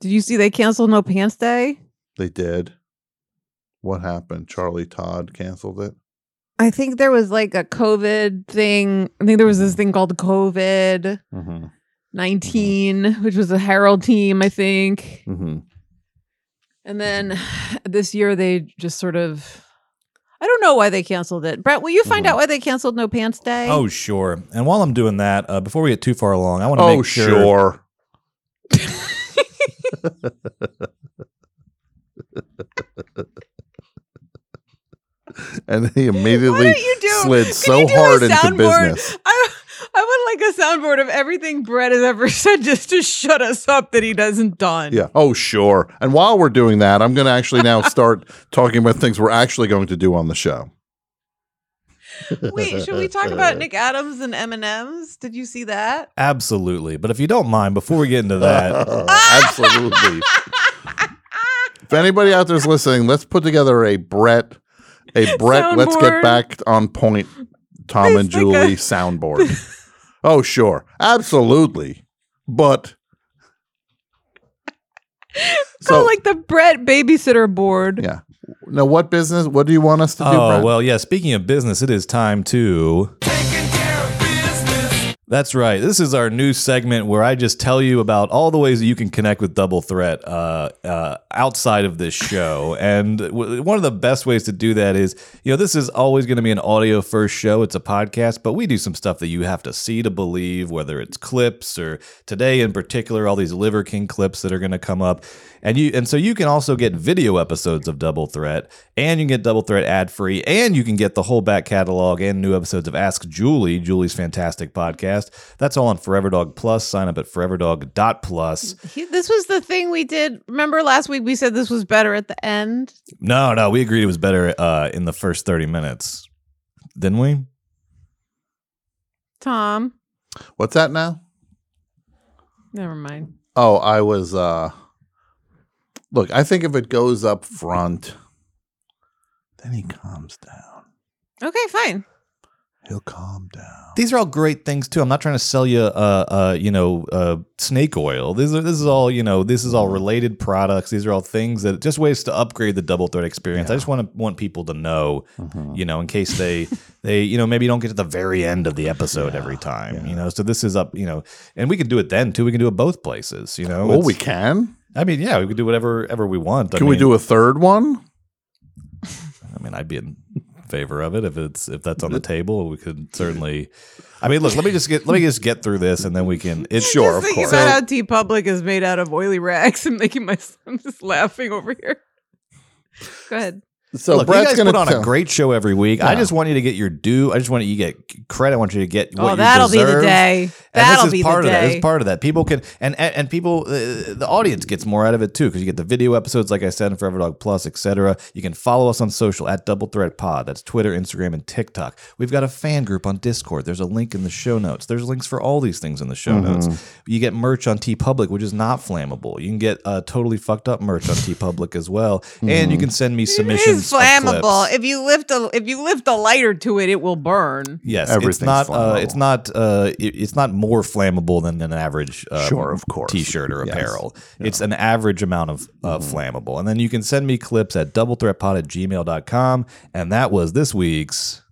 Did you see they canceled No Pants Day? They did. What happened? Charlie Todd canceled it. I think there was like a COVID thing. I think there was this thing called COVID Mm-hmm. 19, which was a Herald team, I think. Mm-hmm. And then this year they just sort of I don't know why they canceled it. Brett, will you find Mhm. out why they canceled No Pants Day? Oh, sure. And while I'm doing that, uh, before we get too far along, I want to Oh, make sure. sure. and he Why immediately don't you do slid can so you do a hard into soundboard? business. I I would like a soundboard of everything Brett has ever said just to shut us up that he doesn't done. Yeah. Oh, sure. And while we're doing that, I'm going to actually now start talking about things we're actually going to do on the show. Wait, should we talk about Nick Adams and M and M's? Did you see that? Absolutely. But if you don't mind, before we get into that, Absolutely. if anybody out there's listening, let's put together a Brett, a Brett. Let's get back on point. Tom and It's like Julie a- soundboard. oh, sure, absolutely, but So like the Brett babysitter board. yeah. Now, what business? What do you want us to do? oh, Brett? well, yeah, speaking of business, it is time to. That's right. This is our new segment where I just tell you about all the ways that you can connect with Double Threat uh, uh, outside of this show. And w- one of the best ways to do that is, you know, this is always going to be an audio first show. It's a podcast, but we do some stuff that you have to see to believe, whether it's clips or today in particular, all these Liver King clips that are going to come up. And you and so you can also get video episodes of Double Threat, and you can get Double Threat ad free, and you can get the whole back catalog and new episodes of Ask Julie, Julie's fantastic podcast. That's all on Forever Dog Plus. Sign up at foreverdog.plus. He, this was the thing we did. Remember last week we said this was better at the end? No, no, we agreed it was better uh, in the first 30 minutes. Didn't we? Tom. What's that now? Never mind. Oh, I was. uh Look, I think if it goes up front, then he calms down. Okay, fine. He'll calm down. These are all great things too. I'm not trying to sell you, uh, uh, you know, uh, snake oil. This is this is all you know. This is all related products. These are all things that just ways to upgrade the double threat experience. I just want to want people to know, Mhm. you know, in case they they you know maybe don't get to the very end of the episode every time. You know, so this is up. You know, and we can do it then too. We can do it both places. You know, Oh, It's- we can. I mean, yeah, we can do whatever ever we want. I Can we mean- do a third one? I mean, I'd be in favor of it if it's if that's on the table. We could certainly. I mean, look. Let me just get let me just get through this, and then we can. It's Sure, just of thinking course. about how TeePublic is made out of oily rags and making my I'm just laughing over here. Go ahead. So look, you Brett's guys gonna put on tell- a great show every week. I just want you to get your due. I just want you to get credit. I want you to get what oh, you that'll be the day. That'll be the day. this is be part the of that. This day. is part of that. People can and and, and people, uh, the audience gets more out of it too because you get the video episodes, like I said, in Forever Dog Plus, etc. You can follow us on social at Double Threat Pod. That's Twitter, Instagram, and TikTok. We've got a fan group on Discord. There's a link in the show notes. There's links for all these things in the show Mm-hmm. notes. You get merch on TeePublic, which is not flammable. You can get uh, totally fucked up merch on TeePublic as well, and Mm-hmm. you can send me submissions. Is flammable. clips. If you lift a if you lift a lighter to it, it will burn. Yes, it's Everything's not. Uh, flammable. it's not. Uh, it- it's not more flammable than an average. Uh, Sure, of course. T-shirt or Yes. Mm-hmm. apparel. It's an average amount of uh, flammable, and then you can send me clips at doublethreatpod at gmail.com. And that was this week's.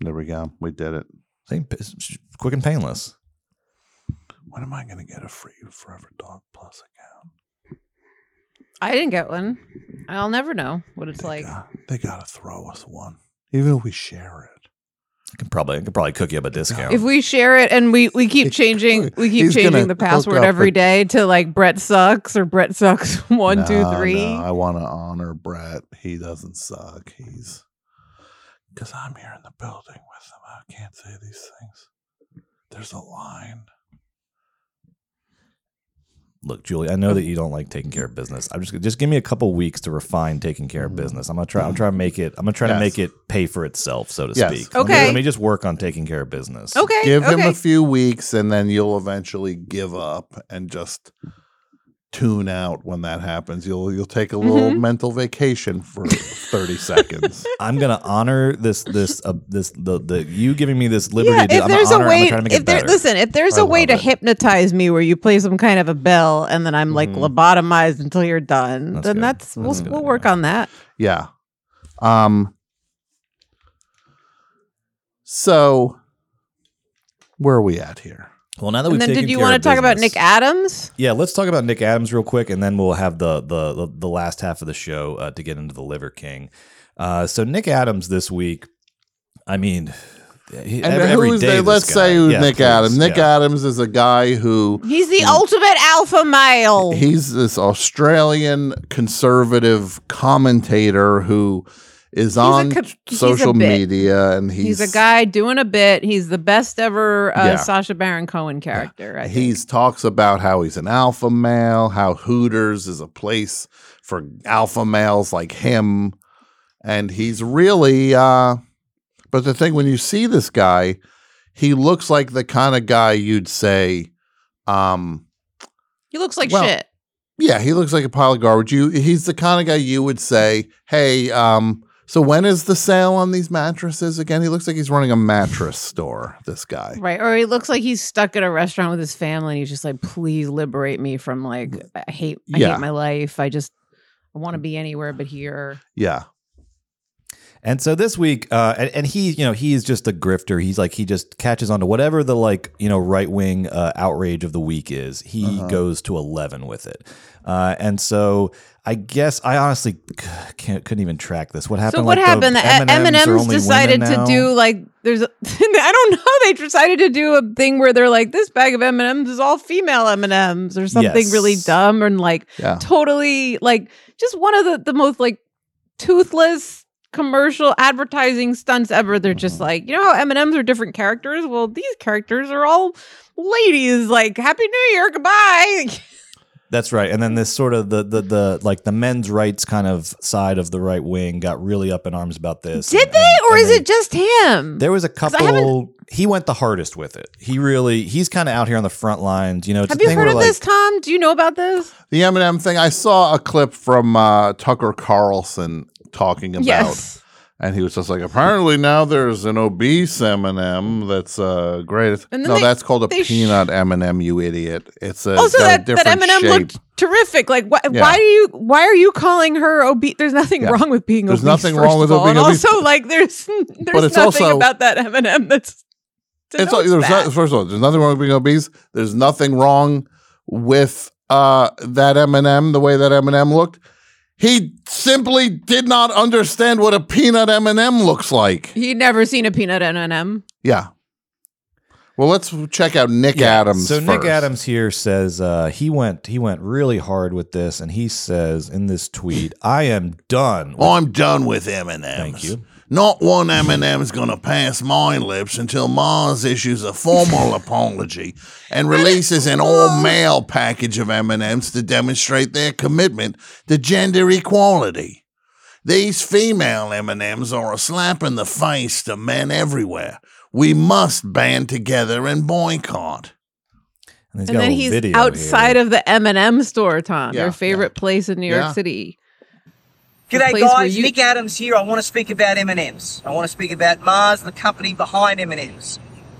There we go. We did it. Same, quick and painless. When am I going to get a free Forever Dog Plus account? I didn't get one. I'll never know what it's like. God, they got to throw us one, even if we share it. I can probably I can probably cook you up a discount. If we share it and we we keep changing we keep He's changing the password up every a- day to like Brett sucks or Brett sucks one two three. no, I want to honor Brett. He doesn't suck. He's because I'm here in the building with him. I can't say these things. There's a line. Look, Julie, I know that oh. you don't like taking care of business. I'm just just give me a couple weeks to refine taking care of mm-hmm. business. I'm gonna try. I'm mm-hmm. trying to make it. I'm gonna try to Yes. make it pay for itself, so to Yes. speak. Let me- Okay. Let me, just work on taking care of business. Okay. Give him a few weeks, and then you'll eventually give up and just tune out when that happens. You'll you'll take a little Mm-hmm. mental vacation for thirty seconds. I'm gonna honor this. This. Uh, this. The. The. You giving me this liberty. Yeah, to, if I'm there's gonna a honor way, gonna try if there, listen, if there's I a way to it. hypnotize me where you play some kind of a bell and then I'm like lobotomized until you're done, Mm-hmm. That's then good. that's we'll That's good, we'll work yeah. on that. Yeah. Um. So, where are we at here? Well, now that we've then, taken did you care want to of talk about Nick Adams? Yeah, let's talk about Nick Adams real quick, and then we'll have the the the, the last half of the show uh, to get into the Liver King. Uh, so Nick Adams this week, I mean, he, And every, who every is day the- this let's guy- say who's Yeah, Nick please, Adams. Nick yeah. Adams is a guy who He's the ultimate alpha male. he's this Australian conservative commentator who is on co- a social media, and he's, He's, a guy doing a bit. He's the best ever uh, Yeah. Sacha Baron Cohen character. I think. He's talks about how he's an alpha male, how Hooters is a place for alpha males like him, and he's really. uh But the thing, when you see this guy, he looks like the kind of guy you'd say, um, he looks like well, shit. yeah, he looks like a pile of garbage. You, he's the kind of guy you would say, hey, um. So when is the sale on these mattresses again? He looks like he's running a mattress store. This guy. Right. Or he looks like he's stuck at a restaurant with his family and he's just like, please liberate me from like I hate I Yeah. hate my life. I just I want to be anywhere but here. Yeah. And so this week, uh, and, and he, you know, he's just a grifter. He's like he just catches on to whatever the like you know right wing uh, outrage of the week is. He Uh-huh. goes to eleven with it, uh, and so I guess I honestly can't couldn't even track this. What happened? so what Like, happened? The M&Ms M&M's decided to do like there's a, I don't know. They decided to do a thing where they're like this bag of M&Ms is all female M&Ms or something Yes. really dumb and like Yeah. totally like just one of the the most like toothless commercial advertising stunts ever. They're just Mm-hmm. like, you know how M&Ms are different characters? Well, these characters are all ladies like happy new year, goodbye. That's right. And then this sort of the the the like the men's rights kind of side of the right wing got really up in arms about this. Did And- they and- or and is they- it just him? There was a I haven't- couple. He went the hardest with it. He really. He's kind of out here on the front lines. You know, it's Have a you thing heard where, of like, this, Tom? Do you know about this? The M&M thing. I saw a clip from uh, Tucker Carlson talking about, Yes. And he was just like, apparently now there's an obese M and m that's uh, great. And No, they- that's called a peanut M and M. You idiot! It's a also a that, that different M&M shape. looked terrific. Like, why, Yeah. why do you? Why are you calling her obese? There's nothing Yeah. wrong with being There's obese. There's nothing wrong with all. being and obese. Also, like, there's there's nothing also- about that M&M that's. It's, denotes there's not, first of all, there's nothing wrong with being obese. There's nothing wrong with uh, that M&M, the way that M and M looked. He simply did not understand what a peanut M&M looks like. He'd never seen a peanut M&M. Yeah. Well, let's check out Nick Yeah. Adams. So Nick. Adams here says uh, he went he went really hard with this, and he says in this tweet, "I am done." with-" I'm done with M&Ms. Thank you. Not one M&M's going to pass my lips until Mars issues a formal apology and releases an all-male package of M&Ms to demonstrate their commitment to gender equality. These female M&Ms are a slap in the face to men everywhere. We must band together and boycott. And, And then he's video outside here. of the M&M store, Tom, Yeah, your favorite place in New Yeah. York City. G'day guys, you- Nick Adams here. I want to speak about M&Ms. I want to speak about Mars, the company behind M&Ms.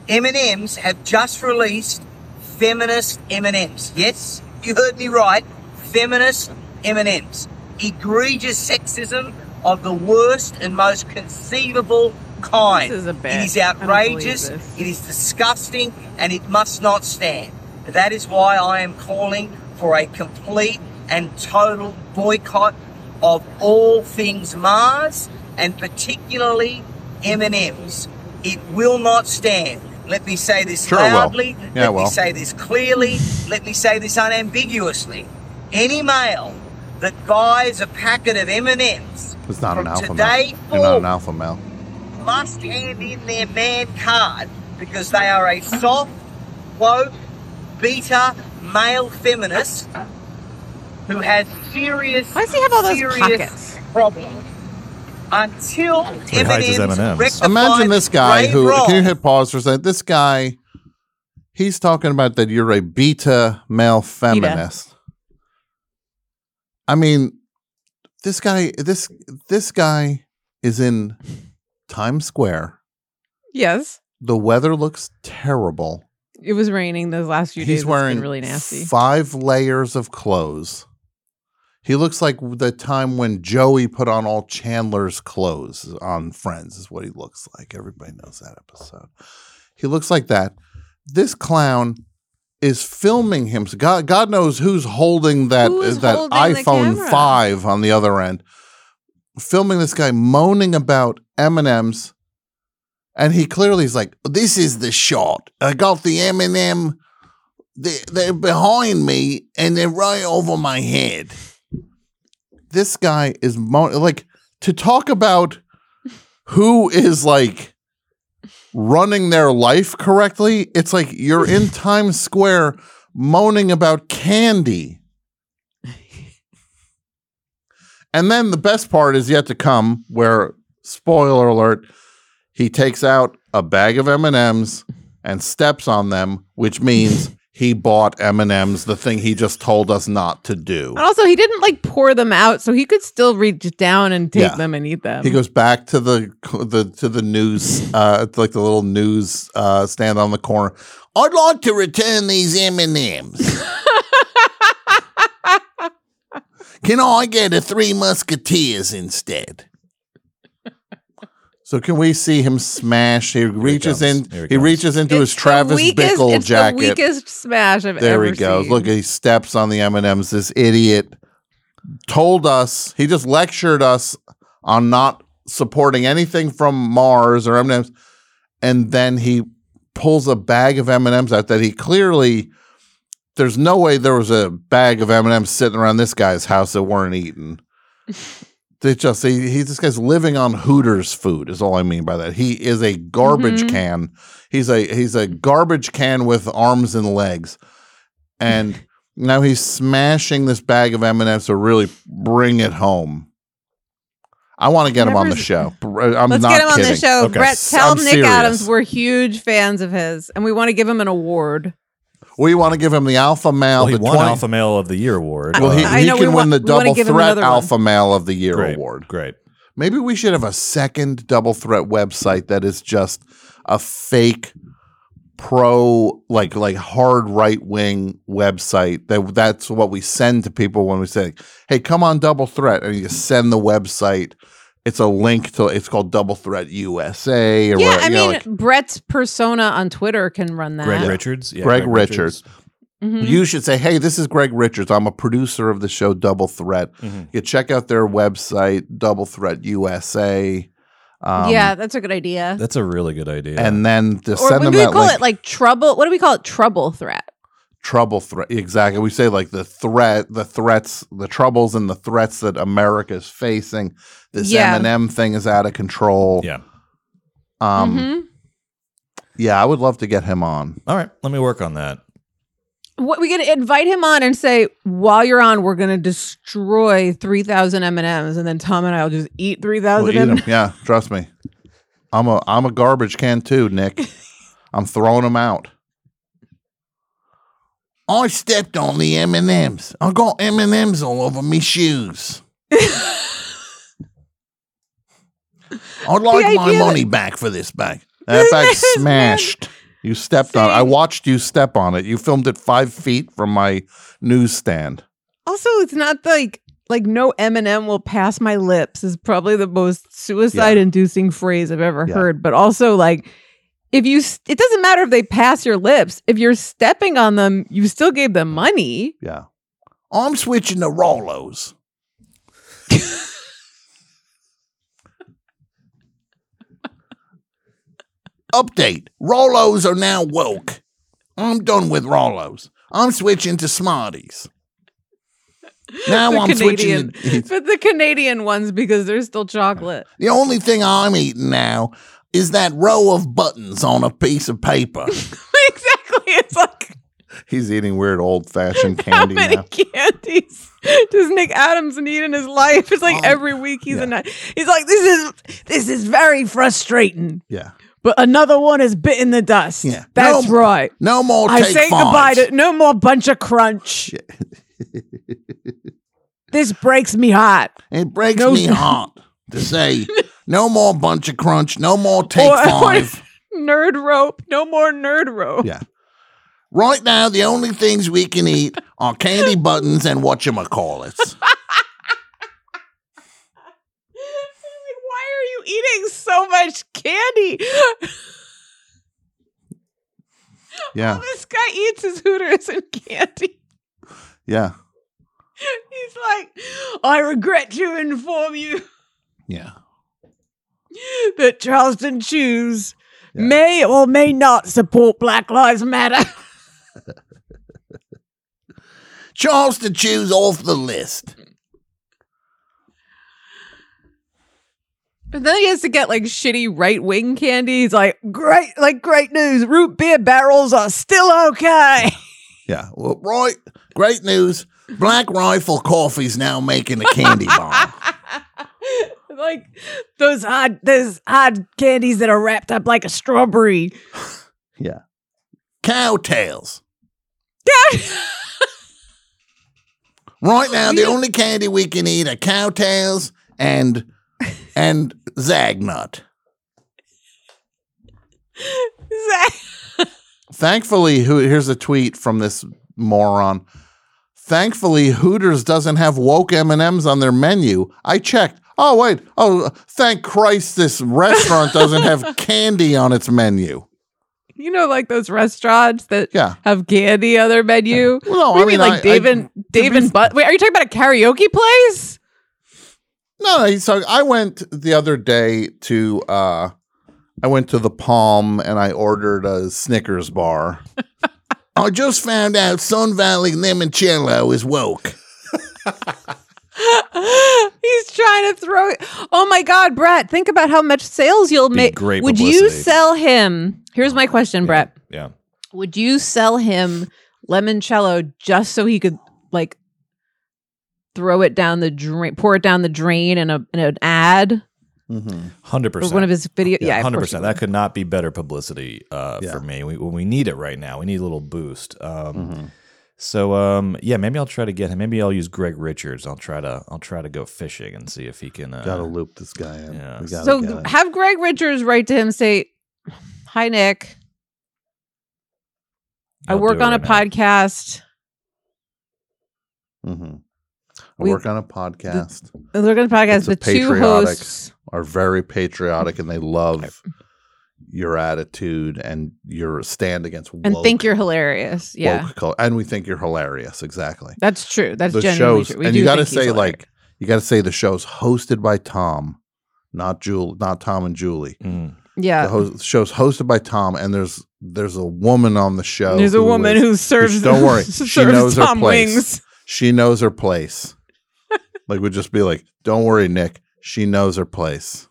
M&Ms have just released feminist M&Ms. Yes, you heard me right. Feminist M&Ms. Egregious sexism of the worst and most conceivable kind. This is a bit. It is I don't believe outrageous. It is disgusting, and it must not stand. That is why I am calling for a complete and total boycott of all things Mars, and particularly M&Ms. It will not stand. Let me say this Sure loudly. Yeah, Let me say this clearly. Let me say this unambiguously. Any male that buys a packet of M&Ms It's not an alpha today male. You're not an alpha male. must hand in their man card because they are a soft, woke, beta male feminist who has serious, Why does he have all those serious pockets? problems. Until he hides his M&M's M&Ms. Imagine this guy grave who wrong. can you hit pause for a second? This guy, he's talking about that you're a beta male feminist. I mean, this guy, this this guy is in Times Square. Yes. The weather looks terrible. It was raining those last few days. He's It's wearing been really nasty. five layers of clothes. He looks like the time when Joey put on all Chandler's clothes on Friends, is what he looks like. Everybody knows that episode. He looks like that. This clown is filming him. God, God knows who's holding that Who is that holding iPhone five on the other end, filming this guy moaning about M and he clearly is like, "This is the shot. I got the M and M. They're behind me, and they're right over my head." This guy is mo- like to talk about who is like running their life correctly. It's like you're in Times Square moaning about candy. And then the best part is yet to come where spoiler alert he takes out a bag of M&Ms and steps on them which means he bought M&Ms the thing he just told us not to do. Also, he didn't like pour them out, so he could still reach down and take Yeah. them and eat them. He goes back to the the to the news, uh, like the little news uh, stand on the corner. I'd like to return these M and M's. Can I get a Three Musketeers instead? So can we see him smash? He reaches comes. in. He, he reaches into It's his Travis the weakest, Bickle it's jacket. the weakest smash I've There ever he goes. seen. Look, he steps on the M and M's. This idiot told us he just lectured us on not supporting anything from Mars or M and M's, and then he pulls a bag of M and M's out that he clearly. There's no way there was a bag of M and M's sitting around this guy's house that weren't eaten. They just he, he this guy's living on Hooters food is all I mean by that. He is a garbage Mhm. can. He's a he's a garbage can with arms and legs. And now he's smashing this bag of M&Ms to really bring it home. I want to get him on the show. I'm Let's not get him on the show. Okay. Brett, tell I'm Nick serious. Adams we're huge fans of his, and we want to give him an award. We want to give him the Alpha Male. Well, he the won 20 Alpha Male of the Year award. Well, he, I he know can we win want- the we wanna Double give him Threat another one. Alpha Male of the Year great, award. Great. Maybe we should have a second Double Threat website that is just a fake pro like like hard right wing website that that's what we send to people when we say hey come on double threat and you send the website it's a link to it's called double threat usa or Yeah, whatever, I you know, mean, like- Brett's persona on Twitter can run that. Greg Richards. Yeah, Greg Richards. Mhm. You should say, "Hey, this is Greg Richards. I'm a producer of the show Double Threat. Mhm. You check out their website, Double Threat USA. Um, yeah, that's a good idea. That's a really good idea. and then to or send maybe them we that call link, it like trouble. What do we call it? Trouble threat. Trouble threat. Exactly. We say like the threat, the threats, the troubles, and the threats that America is facing. This Yeah. M&M thing is out of control. yeah. Um, Mhm. Yeah, I would love to get him on. All right. Let me work on that. What we gonna invite him on and say while you're on, we're gonna destroy three thousand M and M's, and then Tom and I will just eat three thousand. We'll thousand eat 'em. M. Yeah, trust me. I'm a I'm a garbage can too, Nick. I'm throwing them out. I stepped on the M and M's. I got M and M's all over me shoes. I'd like my money back for this bag. That bag smashed. You stepped on. it. I watched you step on it. You filmed it five feet from my newsstand. Also, it's not like like no M and M will pass my lips is probably the most suicide inducing phrase I've ever Yeah. heard. But also, like if you, it doesn't matter if they pass your lips. If you're stepping on them, you still gave them money. Yeah. I'm switching to Rolos Update. Rolos are now woke. I'm done with Rolos I'm switching to Smarties. Now The I'm switching Canadian, to, but the Canadian ones because they're still chocolate. The only thing I'm eating now is that row of buttons on a piece of paper. exactly. It's like He's eating weird old fashioned candy. How candy many now. candies does Nick Adams need in his life? It's like Oh, every week he's yeah. a night. He's like, this is this is very frustrating. Yeah. But another one has bitten the dust. Yeah. That's No- right. No more I say fives. goodbye to no more Buncha Crunch. this breaks me heart. It breaks No- me heart to say no more Buncha Crunch, no more take Or- or- five. Nerd rope. No more nerd rope. Yeah. Right now, the only things we can eat are candy buttons and whatchamacallits. Why are you eating so much candy? Yeah. All this guy eats his Hooters and candy. Yeah. He's like, I regret to inform you Yeah. that Charleston Chews may or may not support Black Lives Matter. Charleston Chews off the list. And then he has to get like shitty right wing candy. He's like, great, like great news. Root beer barrels are still okay. Yeah. Well, right. Great news. Black Rifle Coffee's now making a candy bar. like those hard, those hard candies that are wrapped up like a strawberry. Yeah. Cow Cowtails. Right now, the only candy we can eat are Cow Tales and and Zagnut. Thankfully, who here's a tweet from this moron. Thankfully, Hooters doesn't have woke M and M's on their menu. I checked. Oh wait. Oh, thank Christ, this restaurant doesn't have candy on its menu. You know, like those restaurants that Yeah. have candy on their menu. Well, no, I mean, like I- Dave I- and Dave and But. Wait, are you talking about a karaoke place? No, no. So I went the other day to uh I went to the Palm and I ordered a Snickers bar. I just found out Sun Valley Limoncello is woke. He's trying to throw it. Oh my God, Brett! Think about how much sales you'll make. great Would you sell him? Here's my question, Brett. Yeah. Would you sell him limoncello just so he could like throw it down the drain, pour it down the drain in a in an ad Hundred or percent. one of his video? Yeah, hundred course you percent. That could not be better publicity uh, Yeah. for me. We, we need it right now. We need a little boost. Um, Mm-hmm. So um, yeah, maybe I'll try to get him. Maybe I'll use Greg Richards. I'll try to I'll try to go fishing and see if he can. Uh, Gotta loop this guy in. Yeah. So get have Greg Richards write to him say, "Hi Nick, I I'll work do it on a right now. podcast. Mhm. I We- work on a podcast. I work on a podcast It's a two hosts." Are very patriotic and they love your attitude and your stand against And woke, think you're hilarious. Yeah, woke and we think you're hilarious. Exactly. that's true. That's the genuinely shows, true. We and you got to say like you got to say the show's hosted by Tom, not Jewel, not Tom and Julie. Mm. yeah. The, host, the show's hosted by Tom, and there's there's a woman on the show. There's a woman is- who serves. don't worry, she serves knows her place. Wings. She knows her place. like would just be like, don't worry, Nick. She knows her place.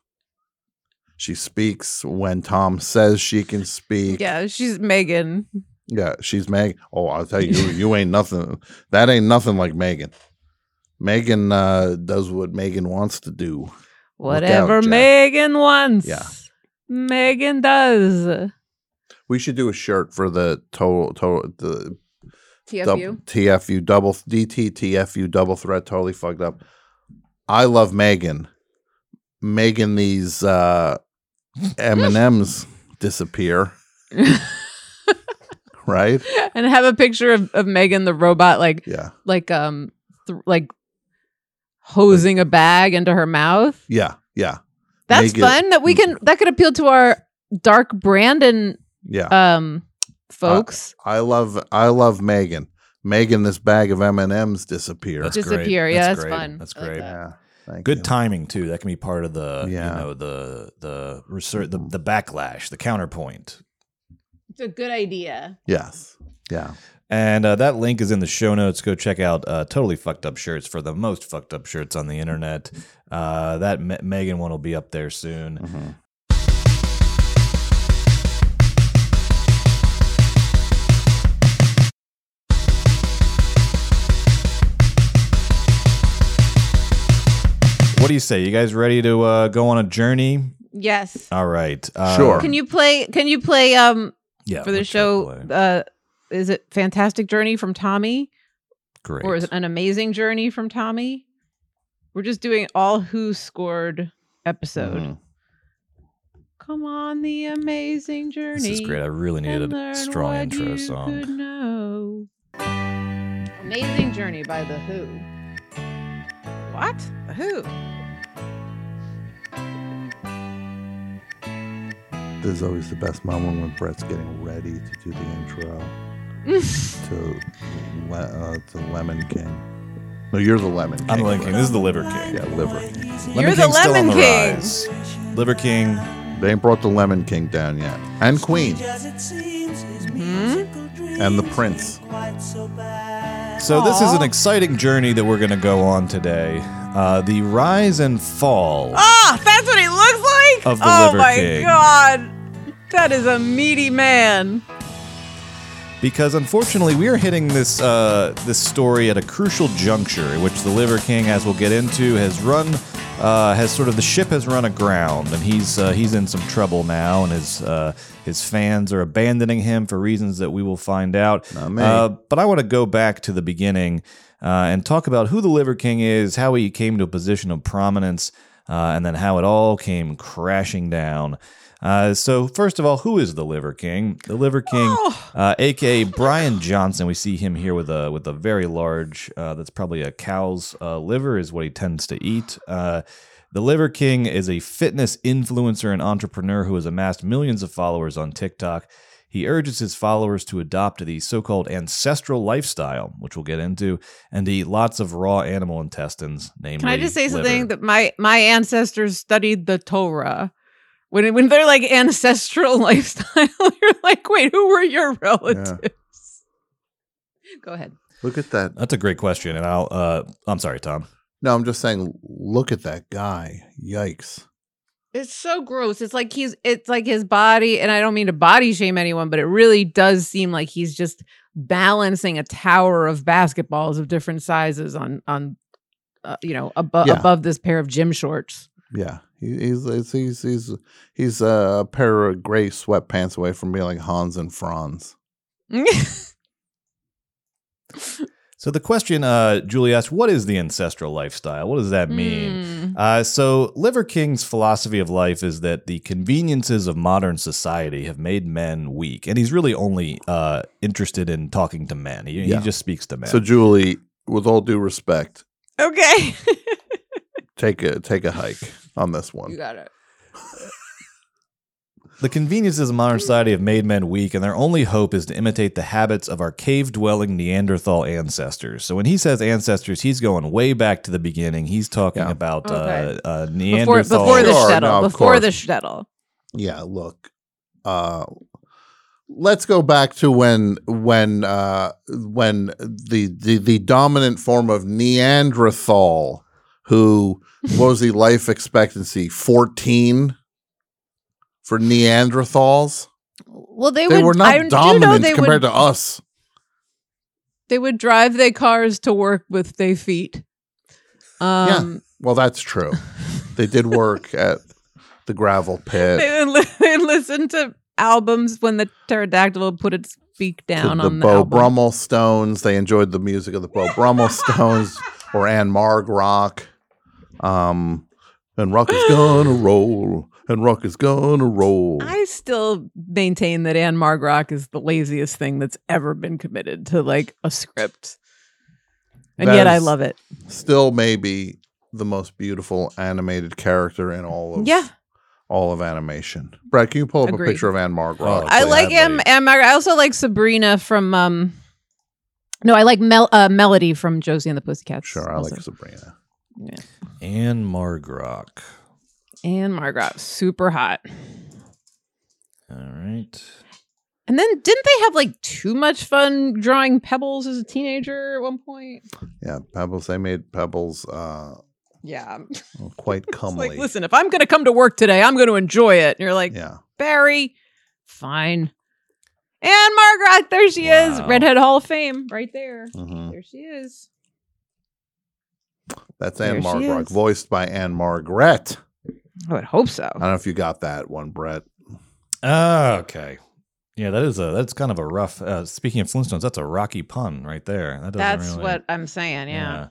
She speaks when Tom says she can speak. Yeah, she's Megan. Yeah, she's Meg. Oh, I'll tell you, you ain't nothing. That ain't nothing like Megan. Megan uh, does what Megan wants to do. Look out, Whatever Megan wants. Yeah. Megan does. We should do a shirt for the total, total the TFU. dub- TFU double DT TFU double threat. Totally fucked up. I love Megan. Megan, these uh, M and M's disappear. right? and have a picture of, of Megan the robot, like Yeah, like um th- like hosing a bag into her mouth. yeah, yeah, That's Make it- fun. That we can that could appeal to our dark Brandon yeah. um folks. I love I love Megan. Megan, this bag of M and M's disappear. That's Disappear. Great. Yeah, that's that's great. fun. That's I like great. that. yeah, thank Good you. timing too. That can be part of the Yeah. you know the the research the, the backlash, the counterpoint. It's a good idea. Yes, yeah. And uh, that link is in the show notes. Go check out uh, Totally Fucked Up Shirts for the most fucked up shirts on the internet. Uh, that Me- Megan one will be up there soon. Mhm. What do you say? You guys ready to uh, go on a journey? Yes. All right. Uh, Sure. Can you play? Can you play? Um, Yeah. for the what show. should I play? Uh, is it Fantastic Journey from Tommy, Great. or is it an Amazing Journey from Tommy? We're just doing all who scored episode. Mhm. Come on, the Amazing Journey. This is great. I really and needed a learn strong what intro you song. could know. Amazing Journey by The Who. What? The Who? This is always the best moment when Brett's getting ready to do the intro to le- uh, to Lemon King. No, you're the Lemon King. I'm the Lemon King. This is the Liver King. Yeah, Liver. Lemon You're the King's still on Lemon the King. rise. Liver King. They ain't brought the Lemon King down yet, and Queen, Mm-hmm. and the Prince. So this is an exciting journey that we're going to go on today. Uh, the rise and fall. Ah, that's what he looks like. Of the oh Liver my King. god, that is a meaty man. because unfortunately we are hitting this uh, this story at a crucial juncture in which the Liver King, as we'll get into, has run uh, has sort of the ship has run aground and he's uh, he's in some trouble now and his uh, his fans are abandoning him for reasons that we will find out. Not me. Uh, but I want to go back to the beginning uh, and talk about who the Liver King is, how he came to a position of prominence, uh, and then how it all came crashing down. Uh, so first of all, who is the Liver King? The Liver King, Oh. uh, aka Brian Johnson. We see him here with a with a very large. Uh, that's probably a cow's uh, liver, is what he tends to eat. Uh, the Liver King is a fitness influencer and entrepreneur who has amassed millions of followers on TikTok. He urges his followers to adopt the so called ancestral lifestyle, which we'll get into, and eat lots of raw animal intestines, namely. Can I just say something that my my ancestors studied the Torah? When when they're like ancestral lifestyle, you're like, wait, who were your relatives? Go ahead. Look at that. That's a great question, and I'll. Uh, I'm sorry, Tom. No, I'm just saying. Look at that guy. Yikes. It's so gross. It's like he's it's like his body, and I don't mean to body shame anyone, but it really does seem like he's just balancing a tower of basketballs of different sizes on on uh, you know above Yeah. above this pair of gym shorts. Yeah, he's he's he's he's he's a pair of gray sweatpants away from being like Hans and Franz. So the question, uh, Julie asked, "What is the ancestral lifestyle? What does that mean?" Mm. Uh, so Liver King's philosophy of life is that the conveniences of modern society have made men weak, and he's really only uh, interested in talking to men. He, Yeah. he just speaks to men. So Julie, with all due respect, Okay. take a take a hike on this one. you got it. The conveniences of modern society have made men weak, and their only hope is to imitate the habits of our cave dwelling Neanderthal ancestors. So when he says ancestors, he's going way back to the beginning. He's talking Yeah. about Okay. uh, uh, Before Neanderthal. before the Sure, shtetl. no, of before the course. shtetl. Yeah, look. Uh let's go back to when when uh when the the, the dominant form of Neanderthal who what was the life expectancy 14 for Neanderthals? Well, they, They would. were I not do dominant they compared would, to us. They would drive their cars to work with their feet. Um, Well, that's true. They did work at the gravel pit. they, li- they would listen to albums when the pterodactyl would put its beak down the on the Beau album. Brummel Stones. They enjoyed the music of the Beau Brummel Stones or Ann-Margrock. Um, and rock is gonna roll, and rock is gonna roll. I still maintain that Ann-Margrock is the laziest thing that's ever been committed to like a script. And That yet I love it. Still, maybe the most beautiful animated character in all of Yeah. all of animation. Brad, can you pull up Agreed. a picture of Ann-Margrock? Oh, I like Anne, Ann-Margret. I also like Sabrina from um No, I like Mel uh, Melody from Josie and the Pussycats. Sure, I also. like Sabrina. Yeah. Ann-Margrock. Ann-Margret, super hot. All right. And then didn't they have like too much fun drawing pebbles as a teenager at one point? Yeah, Pebbles. They made Pebbles uh, Yeah. quite It's comely. like, listen, if I'm gonna come to work today, I'm gonna enjoy it. And you're like, yeah, Barry, fine. Ann-Margret, there she is. Redhead Hall of Fame, right there. Mhm. There she is. That's Anne she Margaret, voiced by Anne Margaret. I would hope so. I don't know if you got that one, Brett. Ah, okay. Yeah, that is a that's kind of a rough. Uh, speaking of Flintstones, that's a rocky pun right there. That doesn't That's really- what I'm saying. Yeah.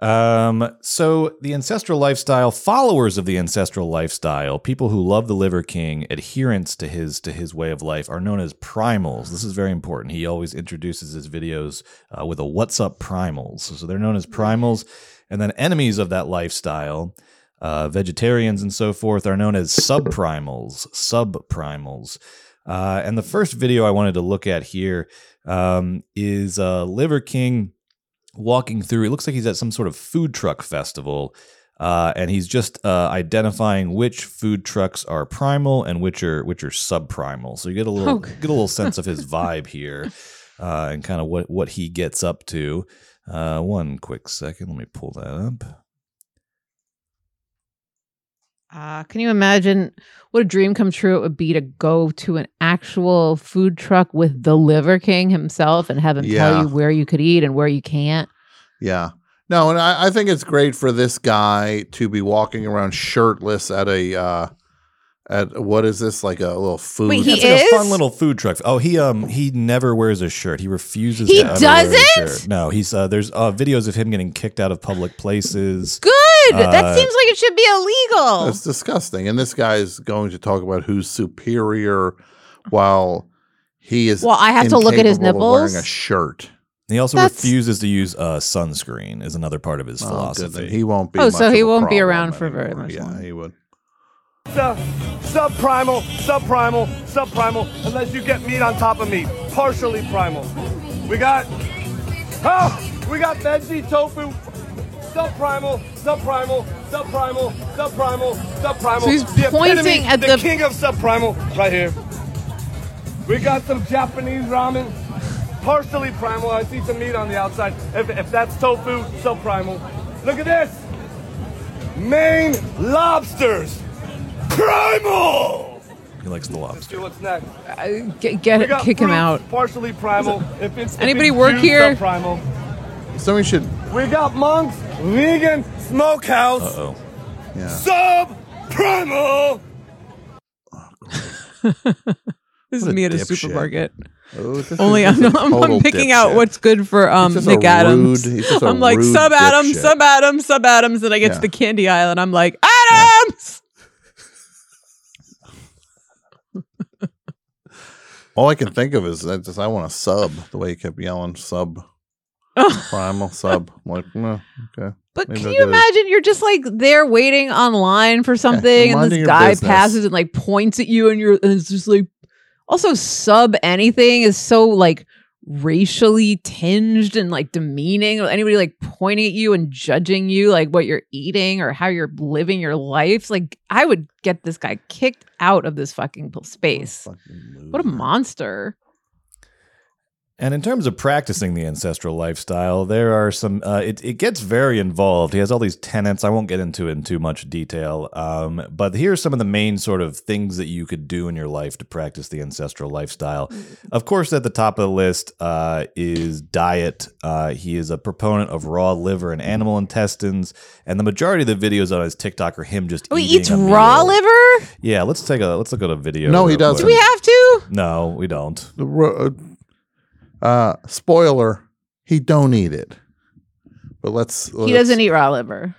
Um, so the ancestral lifestyle, followers of the ancestral lifestyle, people who love the Liver King, adherents to his to his way of life, are known as primals. This is very important. He always introduces his videos uh, with a "What's up, primals?" So they're known as primals, and then enemies of that lifestyle. Uh, vegetarians and so forth are known as subprimals, subprimals. Uh, and the first video I wanted to look at here um, is uh, Liver King walking through. It looks like he's at some sort of food truck festival, uh, and he's just uh, identifying which food trucks are primal and which are which are subprimal. So you get a little Oh. get a little sense of his vibe here, uh, and kind of what what he gets up to. Uh, one quick second, let me pull that up. Uh, can you imagine what a dream come true it would be to go to an actual food truck with the Liver King himself and have him Yeah. tell you where you could eat and where you can't? Yeah. No, and I, I think it's great for this guy to be walking around shirtless at a uh at what is this like a little food Wait, he It's like is? a fun little food truck. Oh, he um he never wears a shirt. He refuses. He to ever wear a doesn't? shirt. No, he's uh, there's uh, videos of him getting kicked out of public places. Good. Uh, that seems like it should be illegal. That's disgusting. And this guy is going to talk about who's superior while he is Well, I have to look at his incapable of wearing a shirt. He also That's- refuses to use uh, sunscreen. Is another part of his Oh, good philosophy. thing He won't be Oh, much so of he a won't be problem around for very anymore. much Yeah, longer. he would. Sub, subprimal, subprimal, subprimal, unless you get meat on top of meat. Partially primal. We got, oh, we got veggie tofu, subprimal, subprimal, subprimal, subprimal, subprimal. So he's The pointing epitome, at the the- king of subprimal right here. We got some Japanese ramen, partially primal. I see some meat on the outside. If, if that's tofu, subprimal. Look at this. Maine lobsters. Primal! He likes the Let's lobster. see what's next. Uh, get get it, got kick him out. Partially primal. If it's if Anybody it's work here? up Primal. So we should We got Monk's vegan smokehouse. Uh oh. yeah. Sub primal. This is me at a supermarket. Oh, this is- Only I'm, is a I'm, I'm total picking out what's good for um Nick Adams. rude- he's just a I'm like sub Adams, dipshit. sub Adams, sub Adams, and I get Yeah. to the candy aisle and I'm like Adams. All I can think of is I just I want a sub. The way he kept yelling sub, primal sub. I'm like, no, okay. But Maybe can I'll you imagine you're just like there waiting online for something and this guy business. passes and like points at you and you're and it's just like also sub anything is so like racially tinged and like demeaning anybody like pointing at you and judging you like what you're eating or how you're living your life like i would get this guy kicked out of this fucking space Fucking what a monster And in terms of practicing the ancestral lifestyle, there are some. Uh, it it gets very involved. He has all these tenets. I won't get into it in too much detail. Um, but here are some of the main sort of things that you could do in your life to practice the ancestral lifestyle. Of course, at the top of the list uh, is diet. Uh, he is a proponent of raw liver and animal intestines, and the majority of the videos on his TikTok are him just. oh he eats a raw meal. liver Yeah, let's take a let's look at a video. No, he doesn't. do we have to No, we don't. The ro- uh, spoiler: he don't eat it. But let's. he doesn't eat raw liver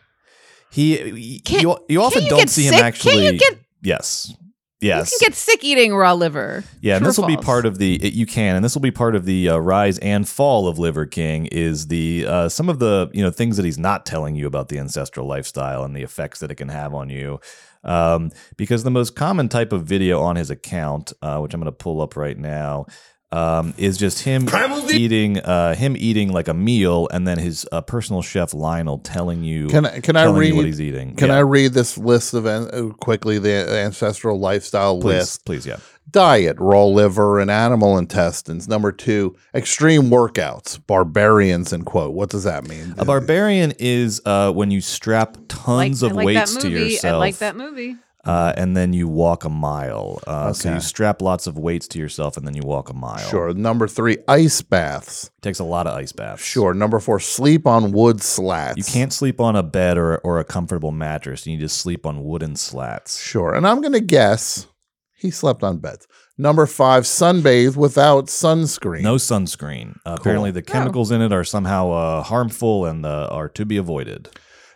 He, he- Can't- you, you often you don't get see him actually. Can't you get- yes, yes, you can get sick eating raw liver yeah. And True or this will be part of the. It, you can, and this will be part of the uh, rise and fall of Liver King. Is the uh, some of the you know things that he's not telling you about the ancestral lifestyle and the effects that it can have on you. Um, because the most common type of video on his account, uh, which I'm going to pull up right now. Um, is just him eating, uh, him eating like a meal, and then his uh, personal chef Lionel telling you, Can I can I read what he's eating. Can Yeah. I read this list of an- uh, quickly the ancestral lifestyle please, list? please, yeah. Diet: raw liver and animal intestines. Number two, extreme workouts. Barbarians and quote. What does that mean? A barbarian is uh, when you strap tons like, of like weights to yourself. I like that movie. Uh, and then you walk a mile. Uh, So Okay. you strap lots of weights to yourself, and then you walk a mile. Sure. Number three, ice baths. takes a lot of ice baths. Sure. Number four, sleep on wood slats. You can't sleep on a bed or or a comfortable mattress. You need to sleep on wooden slats. Sure. And I'm going to guess he slept on beds. Number five, sunbathe without sunscreen. No sunscreen. Uh, Apparently, the chemicals in it are somehow uh, harmful and uh, are to be avoided.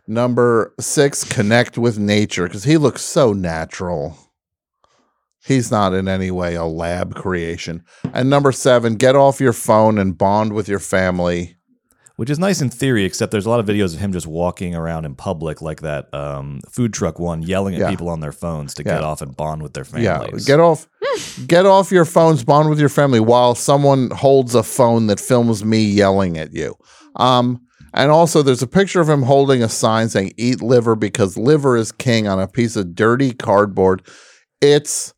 Number six, connect with nature because he looks so natural. He's not in any way a lab creation. And number seven, get off your phone and bond with your family. Which is nice in theory, except there's a lot of videos of him just walking around in public, like that um, food truck one, yelling at Yeah. people on their phones to Yeah. get off and bond with their families. Yeah, get off, get off your phones, bond with your family while someone holds a phone that films me yelling at you. Um, and also, there's a picture of him holding a sign saying "Eat liver because liver is king" on a piece of dirty cardboard. It's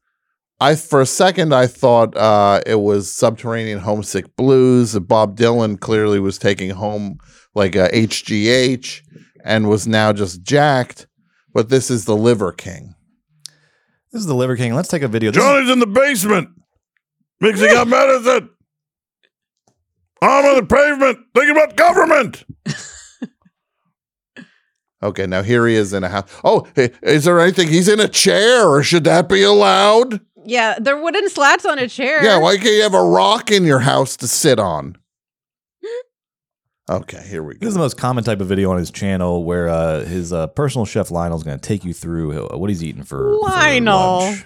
I for a second I thought uh, it was Subterranean Homesick Blues. Bob Dylan clearly was taking home like a HGH and was now just jacked. But this is the Liver King. This is the Liver King. Let's take a video. This is- Johnny's in the basement mixing up medicine. I'm on the pavement thinking about government. okay, now here he is in a house. Oh, is there anything? He's in a chair, or should that be allowed? Yeah, they're wooden slats on a chair. Yeah, why can't you have a rock in your house to sit on? Okay, here we go. This is the most common type of video on his channel where uh, his uh, personal chef Lionel's going to take you through uh, what he's eating for, for Lionel. lunch.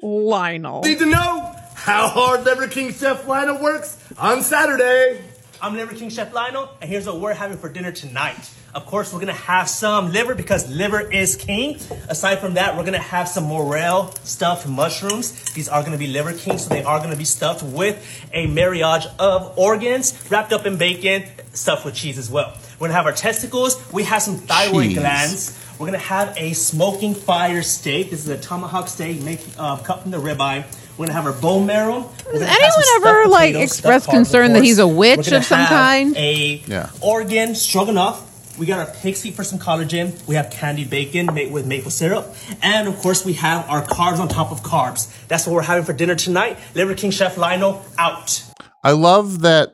Lionel. Need to know how hard Liver King Chef Lionel works on Saturday. I'm Liver King Chef Lionel, and here's what we're having for dinner tonight. Of course, we're gonna have some liver because liver is king. Aside from that, we're gonna have some morel stuffed mushrooms. These are gonna be Liver King, so they are gonna be stuffed with a marriage of organs, wrapped up in bacon, stuffed with cheese as well. We're gonna have our testicles. We have some thyroid glands. We're gonna have a smoking fire steak. This is a tomahawk steak made, uh, cut from the ribeye. We're gonna have our bone marrow. We're Does gonna have some anyone ever like potatoes, express stuffed carbs, of concern that he's a We're witch of some have kind? A Yeah. organ stroganoff. We got our pig's feet for some collagen. We have candied bacon made with maple syrup. And of course, we have our carbs on top of carbs. That's what we're having for dinner tonight. Liver King Chef Lionel out. I love that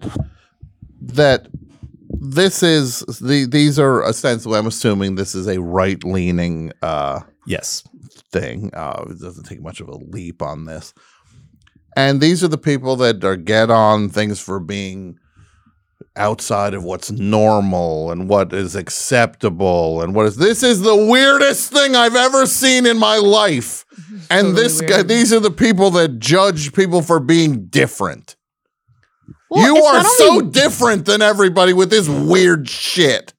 that this is the these are ostensibly I'm assuming this is a right leaning uh Yes. thing. Uh it doesn't take much of a leap on this. And these are the people that are get on things for being outside of what's normal and what is acceptable and what is this is the weirdest thing I've ever seen in my life. And totally this guy these are the people that judge people for being different. Well, you are so only- different than everybody with this weird shit.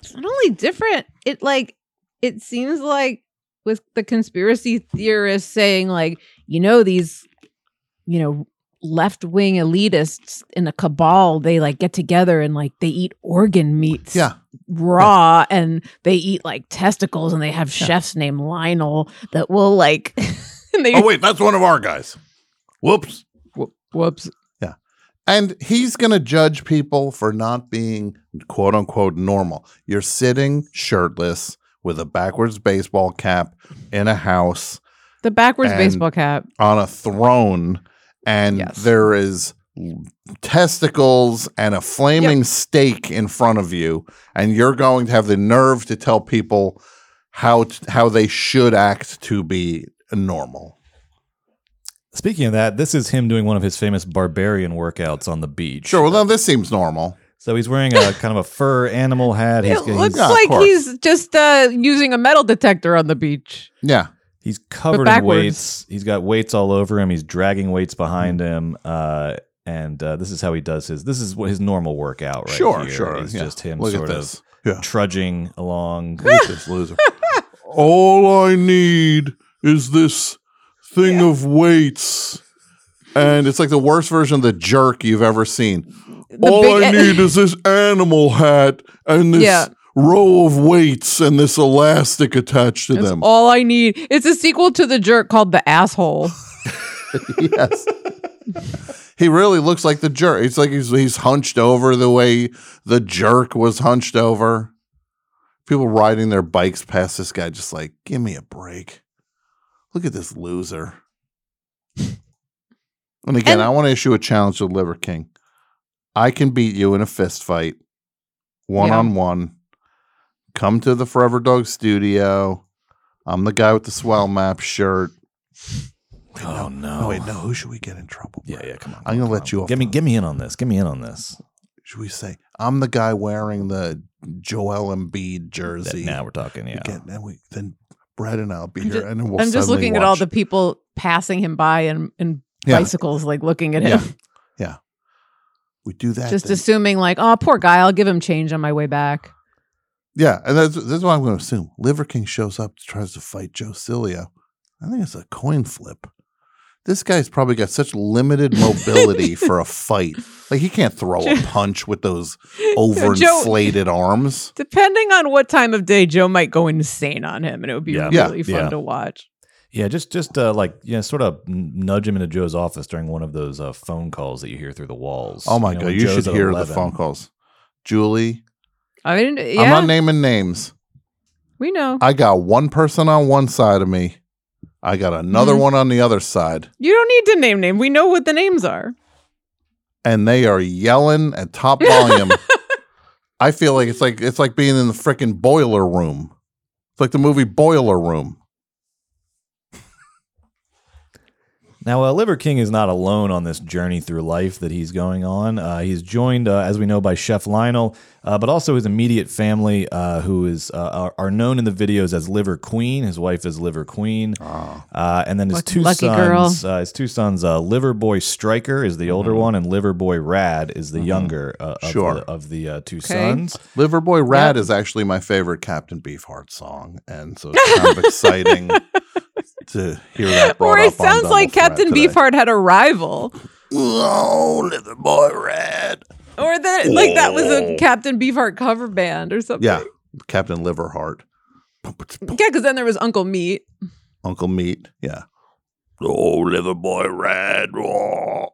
It's not only different, it like it seems like with the conspiracy theorists saying like, you know, these, you know, left wing elitists in a cabal, they like get together and like they eat organ meats Yeah. raw and they eat like testicles and they have chefs named Lionel that will like they Oh wait, that's one of our guys. Whoops. whoops. Yeah. And he's going to judge people for not being quote unquote normal. You're sitting shirtless with a backwards baseball cap in a house The backwards baseball cap. on a throne and Yes. there is testicles and a flaming steak in front of you and you're going to have the nerve to tell people how t- how they should act to be normal. Speaking of that, this is him doing one of his famous barbarian workouts on the beach. Sure, well now this seems normal. So he's wearing a kind of a fur animal hat. He's, It he's, looks Yeah, of like he's just uh using a metal detector on the beach. Yeah. He's covered in weights. He's got weights all over him. He's dragging weights behind him. Uh, and uh, this is how he does his. This is what his normal workout right sure, here. sure. It's yeah. just him Look sort of. Yeah. trudging along. Look at this loser. All I need is this thing of weights. And it's like the worst version of the jerk you've ever seen. All big- I need is this animal hat and this Yeah. Row of weights and this elastic attached to That's them. all I need. It's a sequel to the jerk called The Asshole. yes. he really looks like the jerk. It's like he's he's hunched over the way the jerk was hunched over. People riding their bikes past this guy, just like, give me a break. Look at this loser. And again, And- I want to issue a challenge to Liver King. I can beat you in a fist fight, one on one. Come to the Forever Dog studio. I'm the guy with the swell map shirt. Oh no! Oh wait, no. Who should we get in trouble? Yeah, yeah. Come on. I'm gonna let you off. Give me, the- give me in on this. Give me in on this. Should we say I'm the guy wearing the Joel Embiid That- jersey? now we're talking. Yeah. Again, then we then Brett and I'll be I'm here, ju- and then we'll. I'm just suddenly looking at all the people passing him by and and Yeah. bicycles, like looking at Yeah. him, Yeah, we do that. just then- assuming like, oh, poor guy, I'll give him change on my way back. Yeah, and that's that's what I'm going to assume. Liver King shows up, tries to fight Joe Cilio. I think it's a coin flip. This guy's probably got such limited mobility for a fight. Like he can't throw a punch with those overinflated arms. Depending on what time of day, Joe might go insane on him, and it would be Yeah. really Yeah. fun Yeah. to watch. Yeah, just just uh, like yeah, sort of nudge him into Joe's office during one of those uh, phone calls that you hear through the walls. Oh my know, god, you Joe's should at hear the phone calls. Julie, I mean, yeah, I'm not naming names. we know. I got one person on one side of me. I got another Mhm. one on the other side. You don't need to name name. We know what the names are. and they are yelling at top volume. I feel like it's like it's like being in the freaking boiler room. It's like the movie Boiler Room. Now, uh, Liver King is not alone on this journey through life that he's going on. Uh, he's joined, uh, as we know, by Chef Lionel, uh, but also his immediate family, uh, who is uh, are, are known in the videos as Liver Queen. His wife is Liver Queen, uh, and then his Lucky- two lucky girl. sons. Uh, his two sons, uh, Liver Boy Striker is the older one, and Liver Boy Rad is the younger uh, of Sure. the, of the uh, two Okay. sons. Liverboy Rad is actually my favorite Captain Beefheart song, and so it's kind of exciting to hear that brought Or up. it sounds like Threat Captain today. Beefheart had a rival, Oh, Liverboy Rad. or that like that was a oh. Captain Beefheart cover band or something. Yeah, Captain Liverheart, yeah, because then there was Uncle Meat. Uncle Meat. Yeah. Oh, Liverboy Rad. Oh.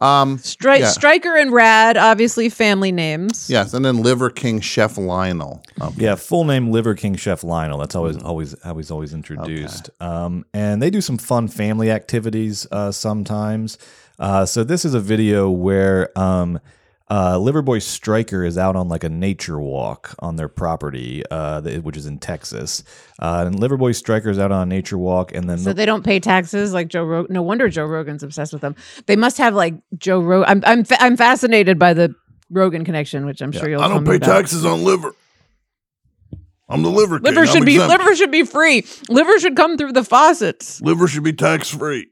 Um. Stri- Yeah. Striker and Rad, obviously family names. Yes, and then Liver King Chef Lionel. Um, Yeah, full name Liver King Chef Lionel. That's always Mm-hmm. always how he's always introduced. Um, and they do some fun family activities uh, sometimes. Uh, so this is a video where um, uh, Liverboy Striker is out on like a nature walk on their property, uh, which is in Texas. Uh, and Liverboy Striker is out on a nature walk, and then So they don't pay taxes like Joe Rogan. No wonder Joe Rogan's obsessed with them. They must have like Joe Rogan. I'm I'm fa- I'm fascinated by the Rogan connection, which I'm sure you'll. I don't tell me pay about. taxes on liver. I'm the liver. King. Liver I'm should be exempt. liver should be free. Liver should come through the faucets. Liver should be tax free.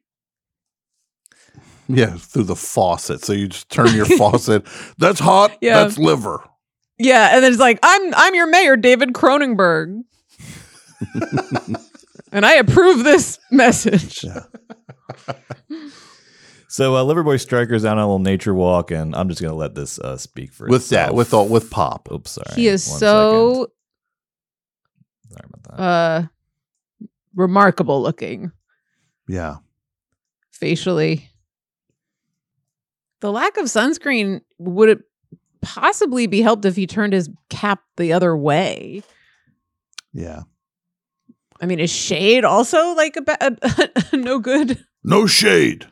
Yeah, through the faucet. So you just turn your faucet. That's hot. Yeah. That's liver. Yeah, and then it's like I'm I'm your mayor, David Cronenberg, and I approve this message. So uh, Liverboy Striker's out on a little nature walk, and I'm just gonna let this uh, speak for With that, with all, with pop. Oops, sorry. He is One so second. Sorry about that. uh remarkable looking Yeah. facially. The lack of sunscreen would it possibly be helped if he turned his cap the other way? Yeah. I mean, is shade also like a, ba- a no good? No shade.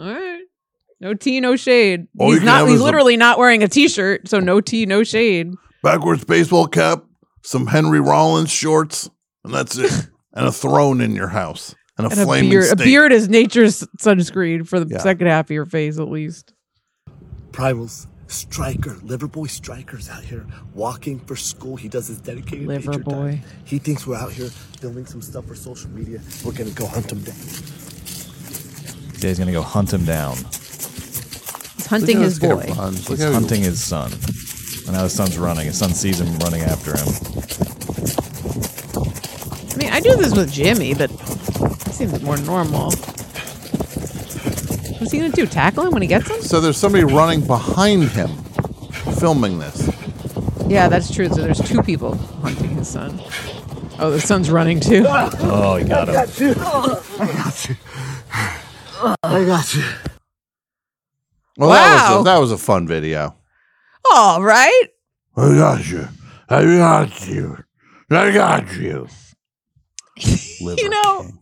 All right. No tea, no shade. All he's not he's is a- literally not wearing a t-shirt, so no tea, no shade. Backwards baseball cap, some Henry Rollins shorts, and that's it. and a throne in your house. And a And a flaming beard. A beard is nature's sunscreen for the Yeah. second half of your face at least. Primals, Striker, Liverboy Striker's out here walking for school. He does his dedicated Liverboy. He thinks we're out here filming some stuff for social media. We're gonna go hunt him down. Yeah, he's gonna go hunt him down. He's hunting his boy. He's hunting his son. And now his son's running. His son sees him running after him. I mean, I do this with Jimmy, but it seems more normal. What's he gonna do? Tackle him when he gets him? So there's somebody running behind him filming this. Yeah, that's true. So there's two people hunting his son. Oh, the son's running too. Oh, he got him. you. I got you. I got you. Well, that, was Wow. a, that was a fun video. All right. I got you. I got you. I got you. You know, King.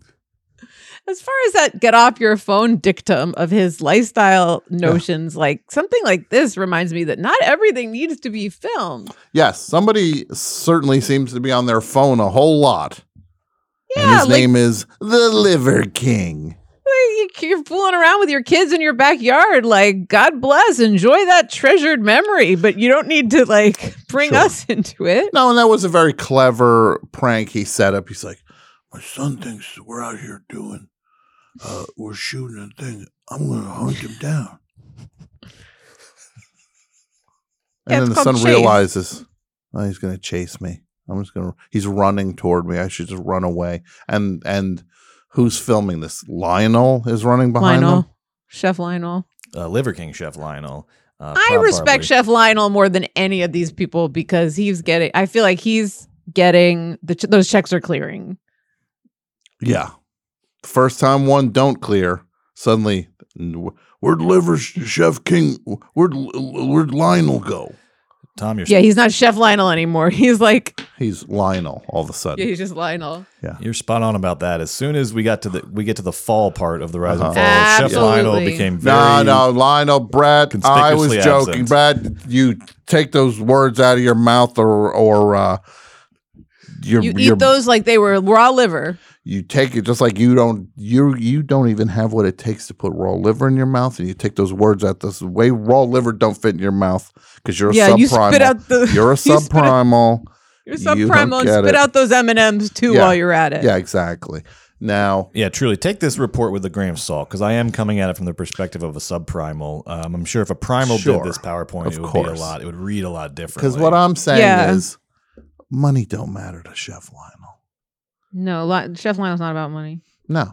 As far as that get off your phone dictum of his lifestyle notions, like something like this reminds me that not everything needs to be filmed. Yes, somebody certainly seems to be on their phone a whole lot. and Yeah, his like- name is the Liver King. You're fooling around with your kids in your backyard. Like, God bless, enjoy that treasured memory, but you don't need to like bring Sure. us into it. No, and that was a very clever prank he set up. He's like, my son thinks we're out here doing, uh, we're shooting a thing. I'm going to hunt him down. Yeah, and then the son chase. realizes, oh, he's going to chase me. I'm just going to, he's running toward me. I should just run away. And, and who's filming this? Lionel is running behind Lionel, him. Chef Lionel. Uh, Liver King Chef Lionel. Uh, I respect Barbary. Chef Lionel more than any of these people because he's getting. I feel like he's getting the ch- those checks are clearing. Yeah. First time one don't clear, suddenly, where'd Liver Chef King, where'd, where'd Lionel go? Tom, you're Yeah, he's not Chef Lionel anymore. He's like, He's Lionel all of a sudden. yeah, he's just Lionel. Yeah, you're spot on about that. As soon as we got to the we get to the fall part of the Rise Uh-huh. and Fall, Chef Lionel became very No, no, Lionel, Brad. I was joking, absent. Brad. You take those words out of your mouth, or or uh, you're, You you're- eat those like they were raw liver. You take it just like you don't you you don't even have what it takes to put raw liver in your mouth, and you take those words out this way. Raw liver don't fit in your mouth because you're a Yeah, you subprimal. spit out the- you're a you spit subprimal. You're You and spit it. out those M and M's too Yeah. while you're at it. Yeah, exactly. Now, Yeah, truly. Take this report with a grain of salt because I am coming at it from the perspective of a subprimal. Um, I'm sure if a primal Sure, did this PowerPoint, it would be a lot. It would read a lot differently. because what I'm saying Yeah. is, money don't matter to Chef Lionel. No, Li- Chef Lionel's not about money. No.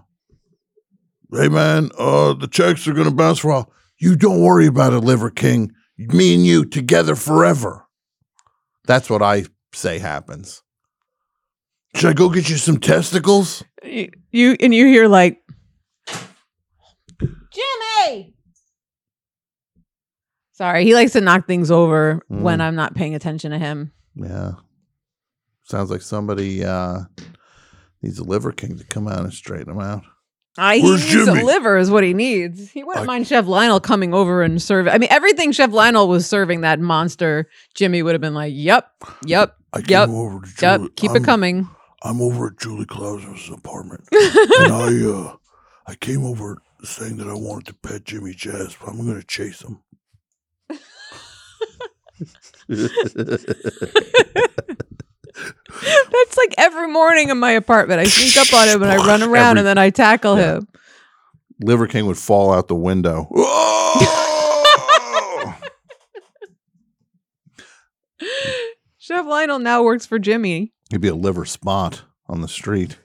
Hey man, uh, the checks are gonna bounce for all. You don't worry about it, Liver King. Me and you together forever. That's what I say happens. Should I go get you some testicles? You, you and you hear like, Jimmy. Sorry, he likes to knock things over when Mm. I'm not paying attention to him. Yeah. Sounds like somebody uh needs a Liver King to come out and straighten him out. I he Where's needs Jimmy? a liver is what he needs. He wouldn't I- mind Chef Lionel coming over and serving. I mean, everything Chef Lionel was serving that monster, Jimmy would have been like, "Yep, yep, I came yep, over to yep. Keep I'm- it coming." I'm over at Julie Klausner's apartment. and I uh I came over saying that I wanted to pet Jimmy Jazz, but I'm gonna chase him. That's like every morning in my apartment. I sneak up on him and I run around Every- and then I tackle Yeah. him. Liver King would fall out the window. Chef Lionel now works for Jimmy. He'd be a liver spot on the street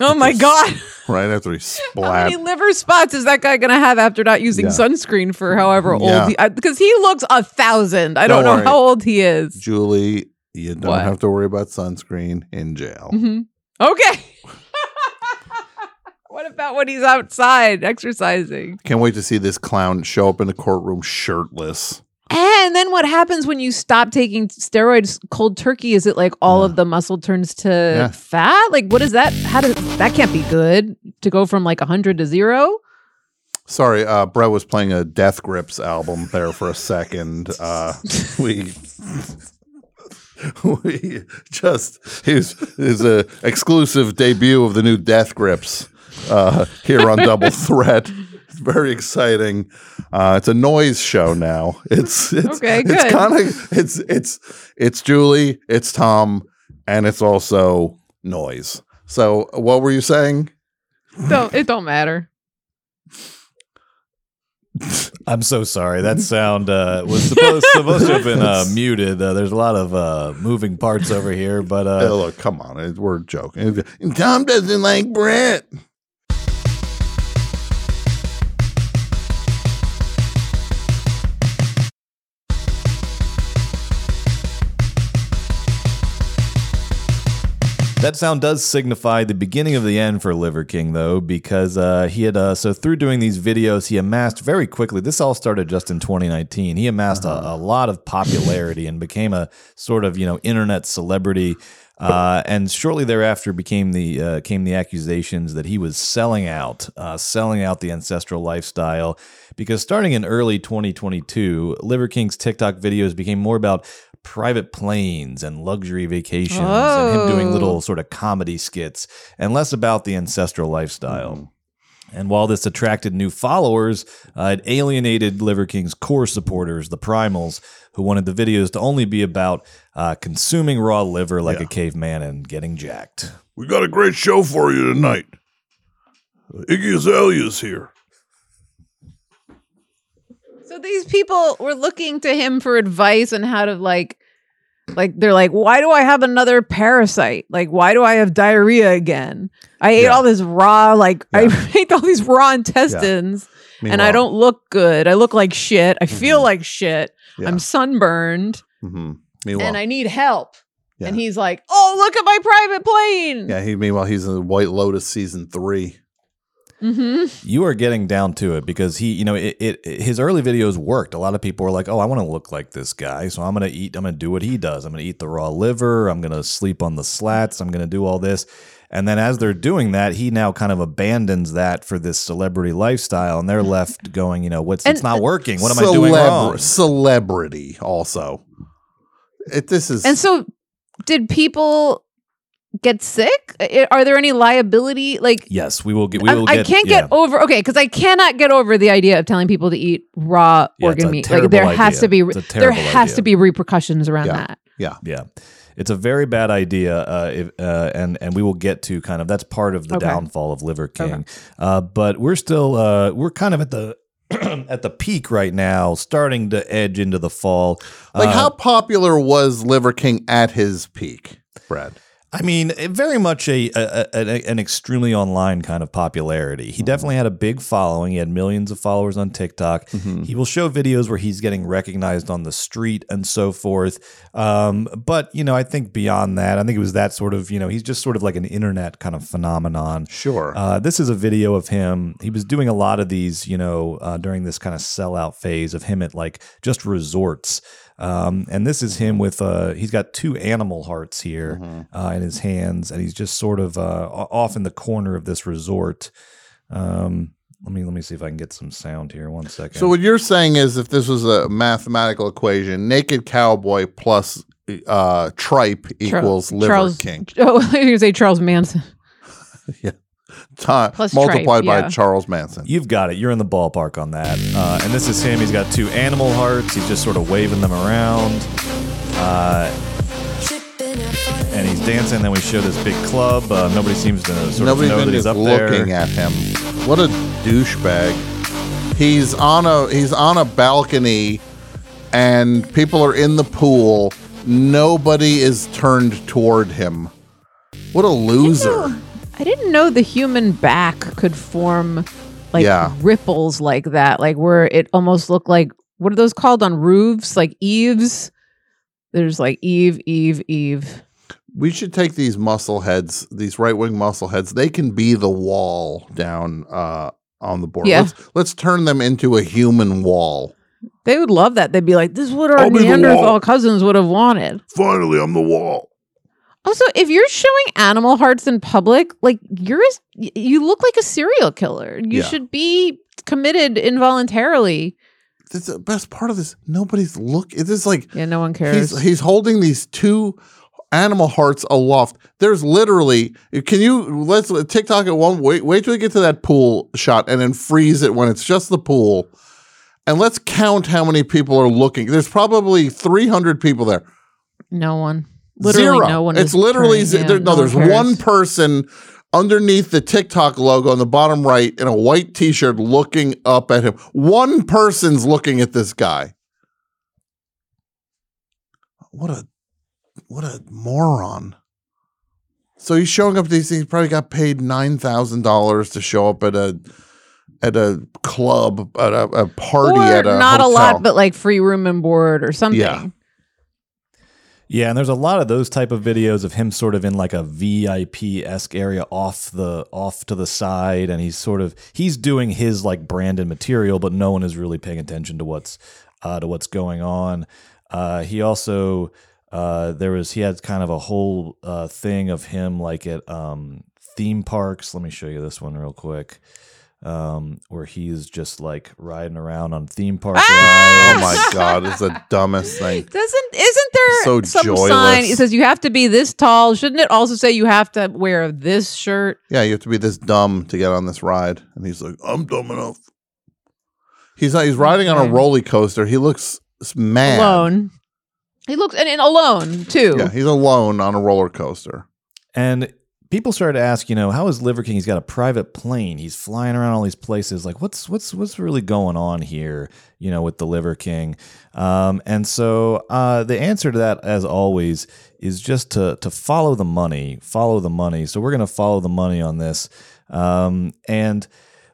Oh my god! right after he splat. How many liver spots is that guy gonna have after not using Yeah. sunscreen for however mm-hmm. old? Yeah. He, uh, because he looks a thousand. I Don't don't, know worry. how old he is. Julie, you don't What? have to worry about sunscreen in jail. hmm Okay. what about when he's outside exercising? Can't wait to see this clown show up in the courtroom shirtless. And then what happens when you stop taking steroids cold turkey? Is it like all of the muscle turns to Yeah. fat? Like what is that? How does that can't be good to go from like 100 to 0? Sorry, uh, Brett was playing a Death Grips album there for a second. Uh, we we just his his uh, exclusive debut of the new Death Grips uh, here on Double Threat. It's very exciting. Uh, it's a noise show now. It's it's Okay, it's kind of it's it's it's Julie, it's Tom, and it's also noise. So, what were you saying? Don't it don't matter. I'm so sorry. That sound uh, was supposed, supposed to have been uh, muted. Uh, there's a lot of uh, moving parts over here, but Hey, uh, look, come on, we're joking. Tom doesn't like Brett. That sound does signify the beginning of the end for Liver King, though, because uh, he had uh, so through doing these videos, he amassed very quickly. This all started just in 2019. He amassed a, a lot of popularity and became a sort of you know internet celebrity. Uh, and shortly thereafter became the uh, came the accusations that he was selling out, uh, selling out the ancestral lifestyle. Because starting in early 2022, Liver King's TikTok videos became more about private planes and luxury vacations and him doing Oh. little sort of comedy skits and less about the ancestral lifestyle. And while this attracted new followers, uh, it alienated Liver King's core supporters, the primals, who wanted the videos to only be about uh, consuming raw liver like a caveman and getting jacked. We got a great show for you tonight. Iggy Azalea's here. So these people were looking to him for advice on how to like like they're like, why do I have another parasite? Like, why do I have diarrhea again? I ate Yeah. all this raw, like I ate all these raw intestines and I don't look good. I look like shit. I feel like shit. Yeah. I'm sunburned Mm-hmm. Meanwhile, and I need help. Yeah. And he's like, Oh, look at my private plane. yeah, he meanwhile he's in White Lotus season three. Mm-hmm. You are getting down to it because he, you know, it, it his early videos worked. A lot of people were like, "Oh, I want to look like this guy, so I'm going to eat. I'm going to do what he does. I'm going to eat the raw liver. I'm going to sleep on the slats. I'm going to do all this." And then as they're doing that, he now kind of abandons that for this celebrity lifestyle, and they're left going, "You know, what's it's not working. What am I doing Celebra- wrong?" Celebrity also. It, this is And so did people get sick? Are there any liability like Yes, we will get. We I, will I get. can't yeah. get over okay because I cannot get over the idea of telling people to eat raw Yeah, organ meat. Like terrible there has to be idea. It's a there has idea. to be repercussions around Yeah. that. yeah. Yeah. It's a very bad idea, uh, if, uh, and and we will get to kind of that's part of the Okay. downfall of Liver King. Uh, but we're still uh, we're kind of at the at the peak right now, starting to edge into the fall. Like Uh, how popular was Liver King at his peak, Brad? I mean, very much a, a, a an extremely online kind of popularity. He definitely had a big following. He had millions of followers on TikTok. He will show videos where he's getting recognized on the street and so forth. Um, but you know, I think beyond that, I think it was that sort of you know he's just sort of like an internet kind of phenomenon. Sure. Uh, this is a video of him. He was doing a lot of these, you know, uh, during this kind of sellout phase of him at like just resorts. Um, and this is him with uh, he's got two animal hearts here uh, in his hands, and he's just sort of uh, off in the corner of this resort. Um, let me let me see if I can get some sound here. One second. So what you're saying is, if this was a mathematical equation, naked cowboy plus uh, tripe equals liver Charles king, Oh, I was say Charles Manson. Ti- Plus multiplied tripe, by yeah. Charles Manson. You've got it. You're in the ballpark on that. Uh, and this is him. He's got two animal hearts. He's just sort of waving them around. Uh, and he's dancing. Then we show this big club. Uh, nobody seems to sort Nobody's of know that he's just up there. looking at him. What a douchebag! He's on a he's on a balcony, and people are in the pool. Nobody is turned toward him. What a loser! I didn't know the human back could form like Yeah. ripples like that, like where it almost looked like what are those called on roofs? Like eaves. There's like Eve, Eve, Eve. We should take these muscle heads, these right wing muscle heads. They can be the wall down uh, on the board. Yeah. Let's, let's turn them into a human wall. They would love that. They'd be like, "This is what our I'll be the Neanderthal cousins would have wanted." Finally, I'm the wall. Also, if you're showing animal hearts in public, like you're, y- you look like a serial killer. You Yeah. should be committed involuntarily. That's the best part of this. Nobody's look. It is like Yeah, no one cares. He's he's holding these two animal hearts aloft. There's literally can you let's uh, TikTok at one wait wait till we get to that pool shot and then freeze it when it's just the pool. And let's count how many people are looking. There's probably 300 people there. no one. Literally, Zero. no one. It's is literally yeah, there, no. one there's cares. one person underneath the TikTok logo on the bottom right in a white T-shirt looking up at him. One person's looking at this guy. What a what a moron. So he's showing up. to These things. He probably got paid nine thousand dollars to show up at a at a club at a, a party or at a not hotel. a lot, but like free room and board or something. Yeah. Yeah, and there's a lot of those type of videos of him sort of in like a VIP esque area off the off to the side, and he's sort of he's doing his like branded material, but no one is really paying attention to what's uh, to what's going on. Uh, he also uh, there was he had kind of a whole uh, thing of him like at um, theme parks. Let me show you this one real quick. Um, where he's just like riding around on theme park rides. Oh my god, it's the dumbest thing. Doesn't isn't there So some joyless. sign? It says you have to be this tall. Shouldn't it also say you have to wear this shirt? Yeah, you have to be this dumb to get on this ride. And he's like, I'm dumb enough. He's not, he's riding on a roller coaster. He looks s- mad. Alone. He looks and, and alone too. Yeah, he's alone on a roller coaster. And people started to ask, you know, how is Liver King? He's got a private plane. He's flying around all these places. Like, what's what's what's really going on here? You know, with the Liver King. Um, and so uh, the answer to that, as always, is just to to follow the money. Follow the money. So we're gonna follow the money on this. Um, and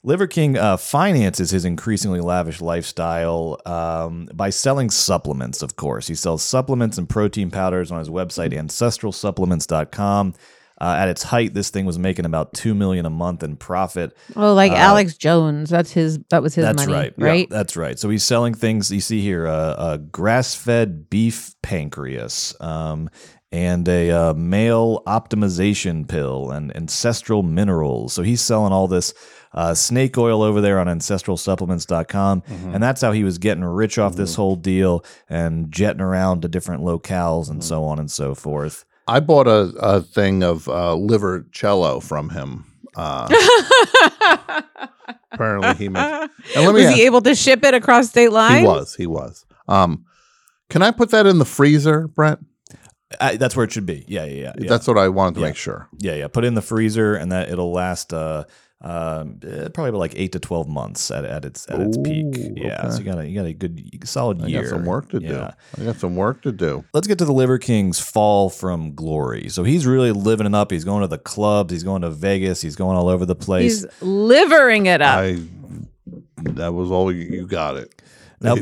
Liver King uh, finances his increasingly lavish lifestyle um, by selling supplements, of course. He sells supplements and protein powders on his website, ancestralsupplements.com. Uh, at its height, this thing was making about two million a month in profit. Oh, like Uh, Alex Jones. That's his. That was his That's money, right. right? Yeah, that's right. So he's selling things you see here: uh, a grass-fed beef pancreas, um, and a uh, male optimization pill, and ancestral minerals. So he's selling all this uh, snake oil over there on ancestralsupplements.com, Mm-hmm. and that's how he was getting rich off this whole deal and jetting around to different locales and Mm-hmm. so on and so forth. I bought a, a thing of uh, liver cello from him. Uh, apparently he makes. And let me was ask, he able to ship it across state lines? he was. He was. Um, can I put that in the freezer, Brent? I, that's where it should be. Yeah, yeah, yeah. yeah. That's what I wanted to Yeah. make sure. Yeah, yeah. Put it in the freezer, and that it'll last uh, um, eh, probably about like eight to twelve months at, at its at its peak. Ooh, Yeah, so you got a you got a good solid I year. got some work to do. Yeah. I got some work to do. Let's get to the Liver King's fall from glory. So he's really living it up. He's going to the clubs. He's going to Vegas. He's going all over the place. He's livering it up. I that was all you, you got it. Now-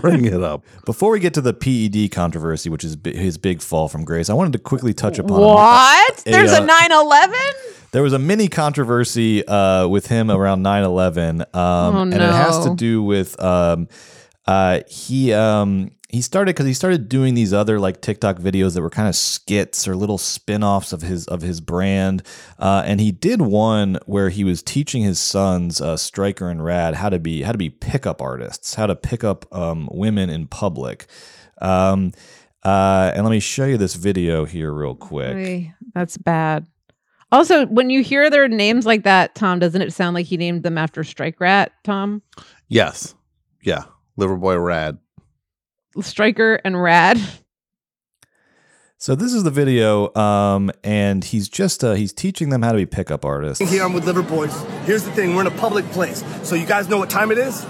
bring it up. Before we get to the PED controversy, which is bi- his big fall from grace, I wanted to quickly touch upon what? a, There's uh, a 9/11. There was a mini controversy uh, with him around 9 11. Um, Oh, And it has to do with um, uh, he. Um, he started because he started doing these other like TikTok videos that were kind of skits or little spin-offs of his of his brand, uh, and he did one where he was teaching his sons, uh, Striker and Rad, how to be how to be pickup artists, how to pick up um, women in public. Um, uh, and let me show you this video here real quick. Oy, that's bad. Also, when you hear their names like that, Tom, doesn't it sound like he named them after Strike Rat? Tom, Yes. Yeah. Liverboy Rad. Striker and Rad. So this is the video, um, and he's just uh, he's teaching them how to be pickup artists. Here I'm with Liverboys. Here's the thing, we're in a public place. So you guys know what time it is?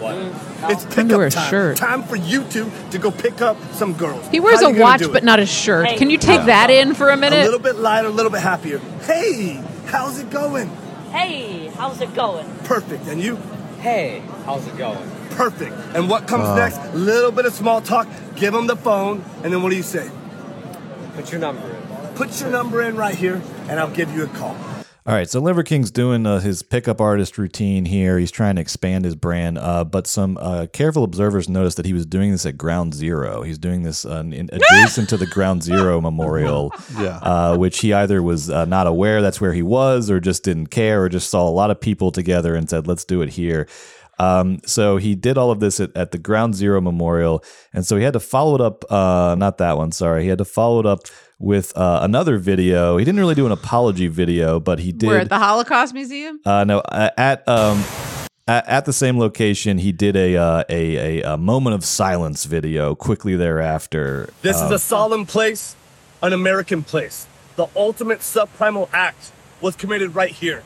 What? It's Time to wear a time. shirt. Time for you two to go pick up some girls. He wears How a gonna watch, do but not a shirt. Can you take that in for a minute? A little bit lighter, a little bit happier. Hey, how's it going? Hey, how's it going? Perfect. And you? Hey, how's it going? Perfect. And what comes Uh. next? Little bit of small talk. Give them the phone, and then what do you say? Put your number in. Put your number in right here, and I'll give you a call. All right, so Liver King's doing uh, his pickup artist routine here. He's trying to expand his brand, uh, but some uh, careful observers noticed that he was doing this at Ground Zero. He's doing this uh, in, adjacent to the Ground Zero Memorial, Yeah. uh, which he either was uh, not aware that's where he was, or just didn't care, or just saw a lot of people together and said, "Let's do it here." Um, so he did all of this at, at the Ground Zero Memorial, and so he had to follow it up. Uh, not that one, sorry. He had to follow it up with uh, another video. He didn't really do an apology video, but he did. We're at the Holocaust Museum. Uh, no, uh, at um, at, at the same location, he did a, uh, a a a moment of silence video quickly thereafter. This Uh, is a solemn place, an American place. The ultimate subprimal act was committed right here.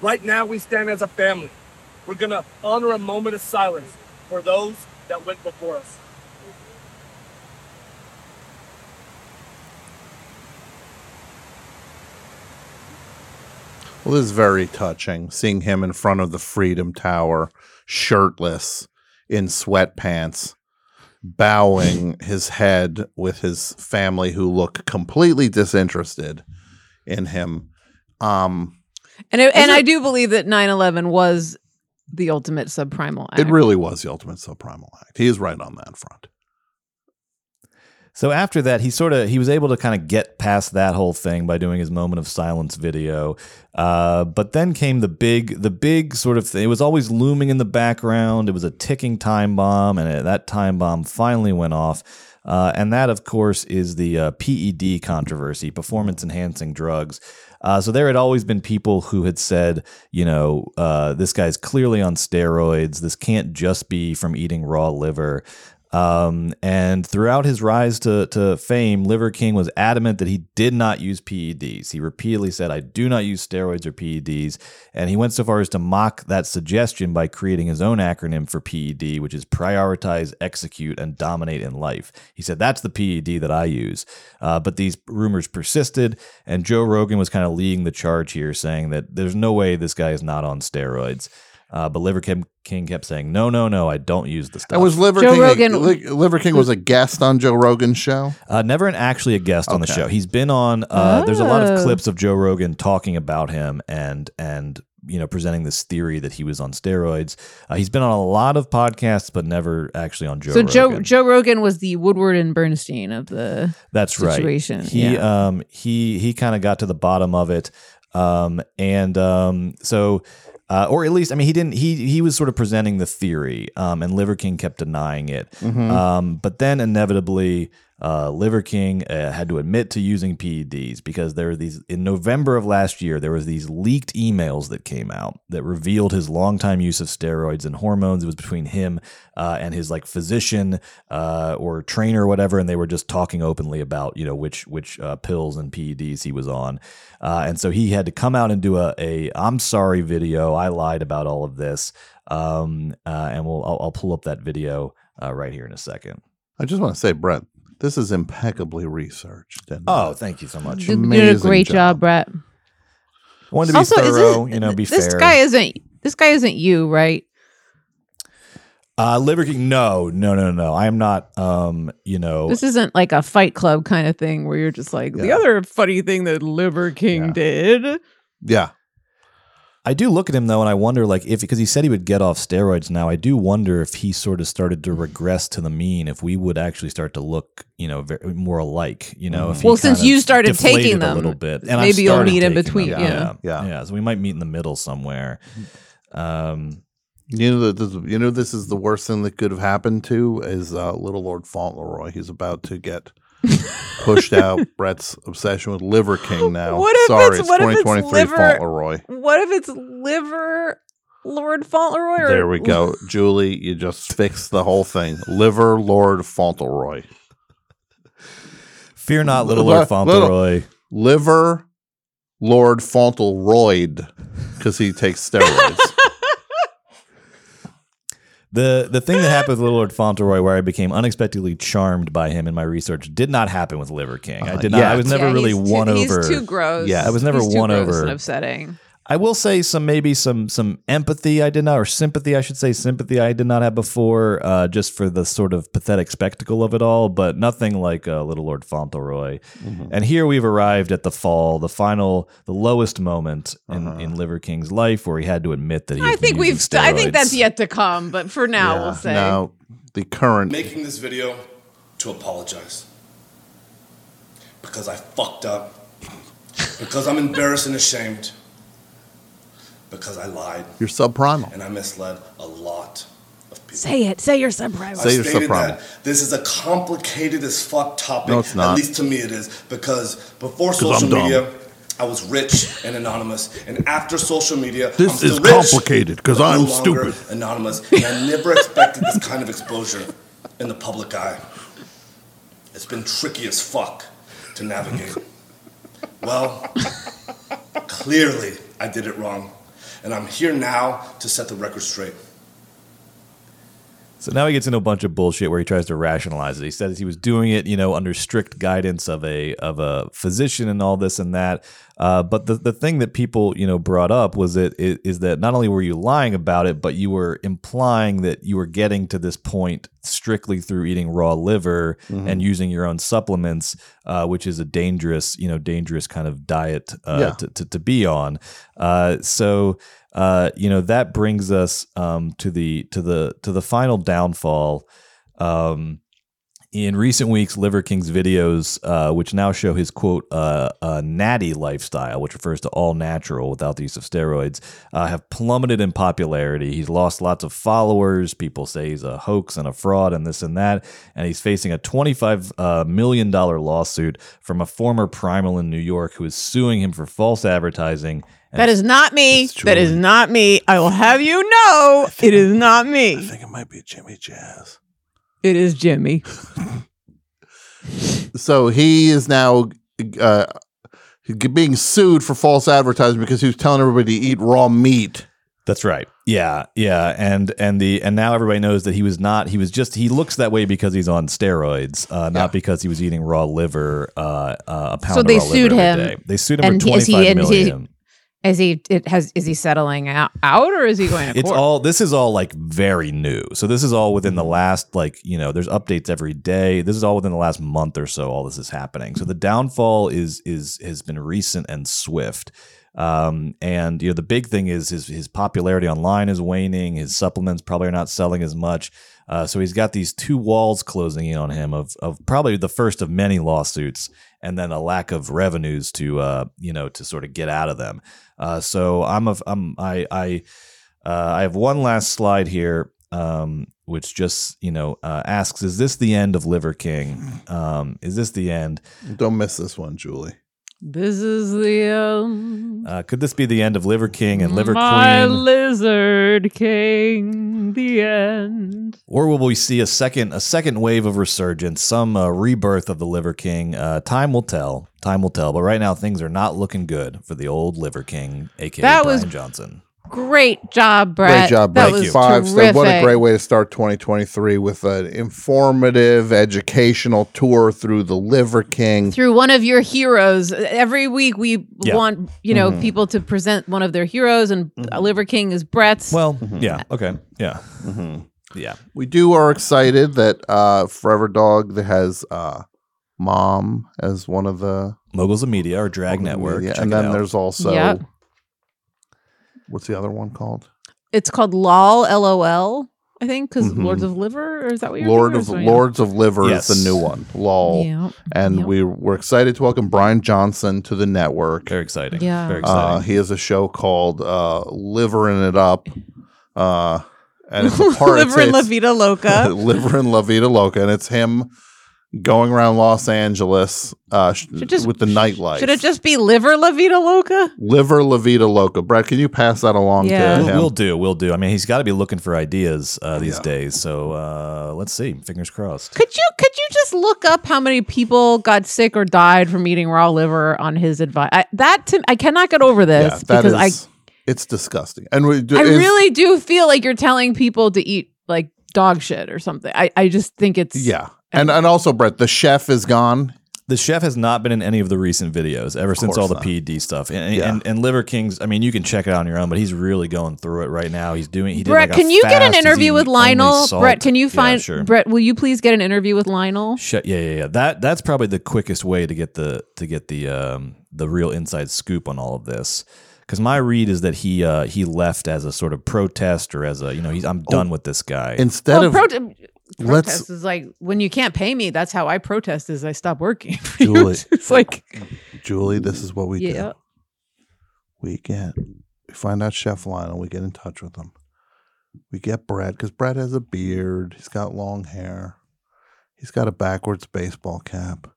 Right now, we stand as a family. We're gonna honor a moment of silence for those that went before us. Well, this is very touching. Seeing him in front of the Freedom Tower, shirtless, in sweatpants, bowing his head with his family who look completely disinterested in him. Um, And it, and Is I do believe that 9/11 was the ultimate subprimal act. it really was the ultimate subprimal act. He is right on that front. So after that, he sort of he was able to kind of get past that whole thing by doing his moment of silence video. Uh, but then came the big the big sort of thing. It was always looming in the background. It was a ticking time bomb, and it, that time bomb finally went off. Uh, and that, of course, is the uh, PED controversy, performance enhancing drugs. Uh, so there had always been people who had said, you know, uh, this guy's clearly on steroids. This can't just be from eating raw liver. Um, and throughout his rise to, to fame, Liver King was adamant that he did not use PEDs. He repeatedly said, I do not use steroids or PEDs. And he went so far as to mock that suggestion by creating his own acronym for PED, which is prioritize, execute, and dominate in life. He said, That's the PED that I use. Uh, but these rumors persisted, and Joe Rogan was kind of leading the charge here, saying that there's no way this guy is not on steroids. Uh, but Liver King, King kept saying, "No, no, no, I don't use the stuff." And was Liver Joe King a- Li- Liver King was a guest on Joe Rogan's show? Uh, never an actually a guest on the Okay. show. He's been on. Uh, There's a lot of Oh. clips of Joe Rogan talking about him and and you know presenting this theory that he was on steroids. Uh, he's been on a lot of podcasts, but never actually on Joe. so Joe Rogan. Joe Rogan was the Woodward and Bernstein of the That's situation, right. He yeah. um he he kind of got to the bottom of it, um and um so. Uh, or at least, I mean, he didn't. He he was sort of presenting the theory, um, and Liver King kept denying it. Mhm. Um, but then inevitably, uh, Liver King uh, had to admit to using PEDs because there were these in November of last year. There was these leaked emails that came out that revealed his longtime use of steroids and hormones. It was between him uh, and his like physician uh, or trainer or whatever, and they were just talking openly about you know which which uh, pills and PEDs he was on. Uh, and so he had to come out and do a, a I'm sorry video. I lied about all of this. Um, and we'll I'll, I'll pull up that video right here in a second. I just want to say, Brett, this is impeccably researched. And, Oh, thank you so much. you did a great job. job, Brett. Wanted to be Also, thorough, this- you know, be this fair. guy isn't this guy isn't you, right? uh, Liver King, no, no, no, no. I am not. Um, you know, This isn't like a Fight Club kind of thing where you're just like the other funny thing that Liver King Yeah. did. yeah. I do look at him though, and I wonder, like, if because he said he would get off steroids now, I do wonder if he sort of started to regress to the mean. If we would actually start to look, you know, very, more alike. You know, if he Well, since you started taking them a little bit, and maybe you'll meet in between, them. yeah. yeah, Yeah. yeah. So we might meet in the middle somewhere. Um, You know that this, you know this is the worst thing that could have happened to is uh, Little Lord Fauntleroy. He's about to get pushed out. Brett's obsession with Liver King now. What if Sorry, it's- what if it's 2023 Liver- Fauntleroy. What if it's Liver Lord Fauntleroy? Or, There we go, Julie. You just fixed the whole thing. Liver Lord Fauntleroy. fear not, little Lord Fauntleroy. Liver Lord Fauntleroyd because he takes steroids. The the thing that happened with Little Lord Fauntleroy, where I became unexpectedly charmed by him in my research, did not happen with Liver King. I Uh, did not. I was never Yeah, really won too, over. He's too gross. Yeah. I was never He's too won gross over. and upsetting. I will say some maybe some some empathy I did not or sympathy I should say sympathy I did not have before uh, just for the sort of pathetic spectacle of it all, but nothing like uh, Little Lord Fauntleroy. Mm-hmm. And here we've arrived at the fall, the final, the lowest moment in, Uh-huh. in Liver King's life where he had to admit that he. I think we've. St- I think that's yet to come. But for now, Yeah. we'll say. Now, the current making this video to apologize because I fucked up, because I'm embarrassed and ashamed, because I lied you're subprimal. and I misled a lot of people. Say it. Say your subprime. Say you're stated subprimal. that this is a complicated as fuck topic. No, it's not. At least to me it is because before social media. I was rich and anonymous, and after social media, This I'm still is rich, complicated 'cause but no I'm longer stupid. Anonymous, and I never expected this kind of exposure in the public eye. It's been tricky as fuck to navigate. Well, clearly I did it wrong, and I'm here now to set the record straight. So now he gets into a bunch of bullshit where he tries to rationalize it. He says he was doing it, you know, under strict guidance of a of a physician and all this and that. Uh, but the, the thing that people you know brought up was that is, is that not only were you lying about it, but you were implying that you were getting to this point strictly through eating raw liver Mhm. and using your own supplements, uh, which is a dangerous you know dangerous kind of diet uh, Yeah. to, to to be on. Uh, so uh, you know that brings us um, to the to the to the final downfall. Um, in recent weeks, Liver King's videos, uh, which now show his quote uh, uh, natty lifestyle, which refers to all natural without the use of steroids, uh, have plummeted in popularity. He's lost lots of followers. People say he's a hoax and a fraud and this and that. And he's facing a $25 uh, million lawsuit from a former primal in New York who is suing him for false advertising. And That is not me. That is not me. I will have you know it is not me. I think it might be Jimmy Jazz. It is Jimmy. So he is now uh, being sued for false advertising because he was telling everybody to eat raw meat. That's right. Yeah, yeah, and and the and now everybody knows that he was not. He was just he looks that way because he's on steroids, uh, not because he was eating raw liver. Uh, uh, a pound So of they raw sued liver him. every day. They sued him and for he- is he- five and he- million. Is he? It has. Is he settling out, out or is he going to It's all this is all like very new. So this is all within the last like, you know, there's updates every day. This is all within the last month or so all this is happening. So the downfall is is has been recent and swift. Um, and you know the big thing is his his popularity online is waning. His supplements probably are not selling as much. Uh, so he's got these two walls closing in on him of of probably the first of many lawsuits, and then a lack of revenues to uh, you know to sort of get out of them. Uh, so I'm a I'm I I uh, I have one last slide here, um, which just you know uh, asks: Is this the end of Liver King? Um, is this the end? Don't miss this one, Julie. This is the um, Uh, could this be the end of Liver King and Liver my Queen? My Lizard king. The end. Or will we see a second a second wave of resurgence, some uh, rebirth of the Liver King? Uh, time will tell. Time will tell. But right now, things are not looking good for the old Liver King, aka That Brian was Johnson. Great job, Brett. Great job, That Brett. was Five stars. What a great way to start 2023 with an informative, educational tour through the Liver King. through one of your heroes. Every week we Yeah. want, you know, Mm-hmm. Mhm. people to present one of their heroes and Liver King is Brett's. Well, yeah, okay, yeah, yeah. We do are excited that uh, Forever Dog that has uh, Mom as one of the Moguls of Media or Drag Network. Yeah, Check and it then out. there's also Yep. What's the other one called? It's called LOL, LOL, I think, because Mhm. Lords of Liver, or is that what you're Lord thinking, of is something else? Lords of Liver Yes. is the new one. Lol. Yep, And yep. we we're excited to welcome Brian Johnson to the network. Very exciting. Yeah. Very Uh, exciting. he has a show called uh, Livering It Up. Uh, and it's a part Liver and La Vida Loca. Liver and La Vida Loca, and it's him going around Los Angeles uh, just- with the nightlife. Should it just be Liver La Vida Loca? Liver La Vida Loca. Brett, can you pass that along Yeah. to We'll, him? we'll do. We'll do. I mean, he's got to be looking for ideas uh, these days. So uh, let's see. Fingers crossed. Could you could you just look up how many people got sick or died from eating raw liver on his advice? I, that to, I cannot get over this yeah, that because is- it's disgusting. And we, I I is- really do feel like you're telling people to eat like dog shit or something. I, I just think it's yeah. And and also, Brett, the chef is gone. The chef has not been in any of the recent videos ever since all the course PED stuff. And, Yeah. and and Liver Kings. I mean, you can check it out on your own, but he's really going through it right now. He's doing. He did Brett, like a can you get an interview with Lionel? Brett, can you Yeah, find sure. Brett? Will you please get an interview with Lionel? Shut, yeah, yeah, yeah. That that's probably the quickest way to get the to get the um the real inside scoop on all of this. Because my read is that he uh he left as a sort of protest or as a you know he's I'm done with this guy. Instead Well, of prote- let's- is like when you can't pay me. That's how I protest. Is I stop working. Julie, it's like Julie, this is what we yeah. do. We get we find out Chef Lionel. We get in touch with him. We get Brett because Brett has a beard. He's got long hair. He's got a backwards baseball cap.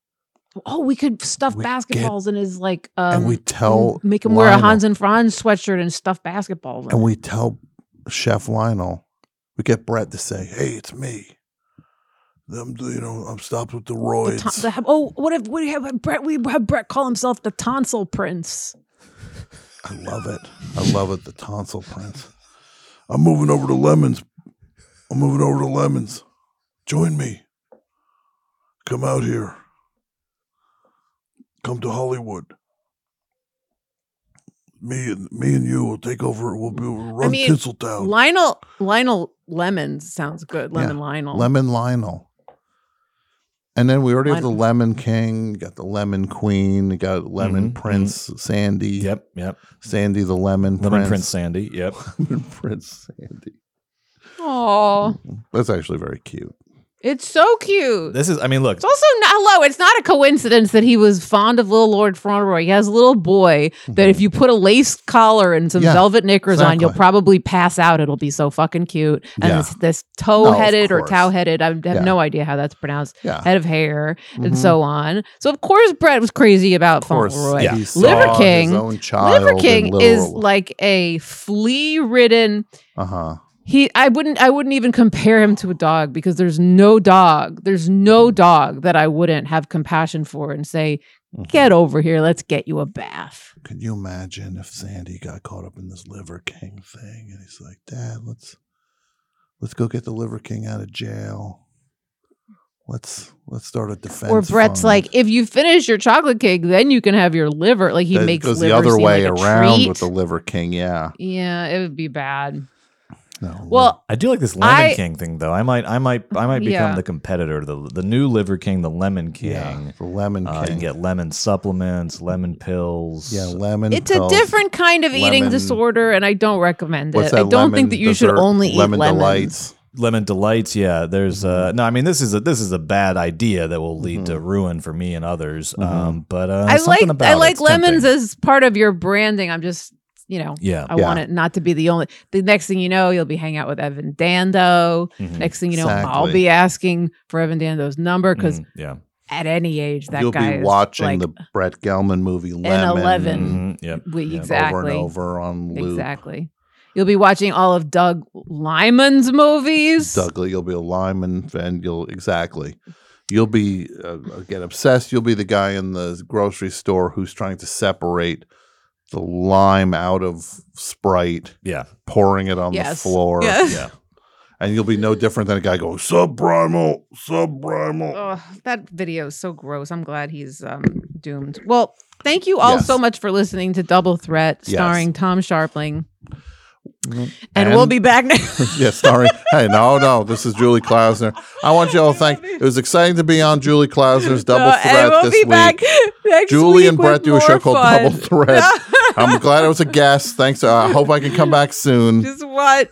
Oh, we could stuff We get- basketballs in his like. Um, and we tell make him wear a Hans and Franz sweatshirt and stuff basketballs. in and we tell Chef Lionel, we get Brett to say, "Hey, it's me. Them, you know, I'm stopped with the The roids." ton- the- oh, what if we have Brett? We have Brett call himself the tonsil prince. I love it. I love it. The tonsil prince. I'm moving over to lemons. I'm moving over to lemons. Join me. Come out here. Come to Hollywood. me and me and you will take over. We'll, be, we'll run I mean, Tinseltown. Lionel Lionel Lemons sounds good. Lemon Yeah. Lionel. Lemon Lionel. And then we already have the Lemon King, got the Lemon Queen, got Lemon Mhm, Prince Sandy. Yep, yep. Sandy the Lemon, Lemon Prince. Prince Sandy. Yep. Lemon Prince Sandy. Oh, That's actually very cute. It's so cute. This is. I mean, look. It's also not, hello. It's not a coincidence that he was fond of little Lord Fauntleroy. He has a little boy that if you put a lace collar and some Mm-hmm. Yeah, velvet knickers on, you'll probably pass out. It'll be so fucking cute. And Yeah. this, this toe-headed or course. tow-headed, I have Yeah. no idea how that's pronounced. Yeah. Mm-hmm. Head of hair and so on. So of course Brett was crazy about Of course, Fauntleroy. he saw Liver his King. own child Liver King is like a flea-ridden. Uh-huh. He, I wouldn't, I wouldn't even compare him to a dog because there's no dog, there's no dog that I wouldn't have compassion for and say, Mm-hmm. "Get over here, let's get you a bath." Can you imagine if Sandy got caught up in this Liver King thing and he's like, Dad, let's let's go get the Liver King out of jail. Let's let's start a defense. or Brett's fund." like, "If you finish your chocolate cake, then you can have your liver." Like he That makes goes liver the other seem way like around treat. with the Liver King. Yeah. yeah, it would be bad. No. Well, I do like this Lemon I- King thing, though. I might, I might, I might become Yeah. the competitor. The the new Liver King, the Lemon King. Yeah, the Lemon Uh, you King. get lemon supplements, lemon pills. yeah, lemon. it's pills. a different kind of eating lemon- disorder, and I don't recommend it. I don't think that you should dessert? only eat lemon lemons. delights. lemon delights. Yeah, there's Mm-hmm. uh no. I mean, this is a this is a bad idea that will lead to ruin for me and others. Mm-hmm. Um, but uh, I like about I like lemons tempting. as part of your branding. I'm just you know Yeah. I Yeah. want it not to be the only. The next thing you know, you'll be hanging out with Evan Dando. Mhm. Next thing you know, I'll be asking for Evan Dando's number because Mhm, yeah. at any age that You'll guy be is watching like the Brett Gelman movie Lemon 11. Mhm, Yep. we, yep. exactly over and over on loop. exactly. You'll be watching all of Doug Liman's movies. Doug, you'll be a lineman, fan. you'll exactly. You'll be uh, get obsessed. You'll be the guy in the grocery store who's trying to separate the lime out of Sprite, Yeah. pouring it on Yes. the floor. Yes. Yeah. And you'll be no different than a guy going subprimal, subprimal. Ugh, that video is so gross. I'm glad he's um, doomed. Well, thank you all Yes. so much for listening to Double Threat, Yes. starring Tom Scharpling. Mhm. And, we'll be back next. yeah, sorry. hey, no, no. This is Julie Klausner. I want you all to thank. It was exciting to be on Julie Klausner's Double No, Threat and we'll this be week. back next Julie week and Brett do a show more called fun. Double Threat. I'm glad I was a guest. Thanks. Uh, I hope I can come back soon. Just what?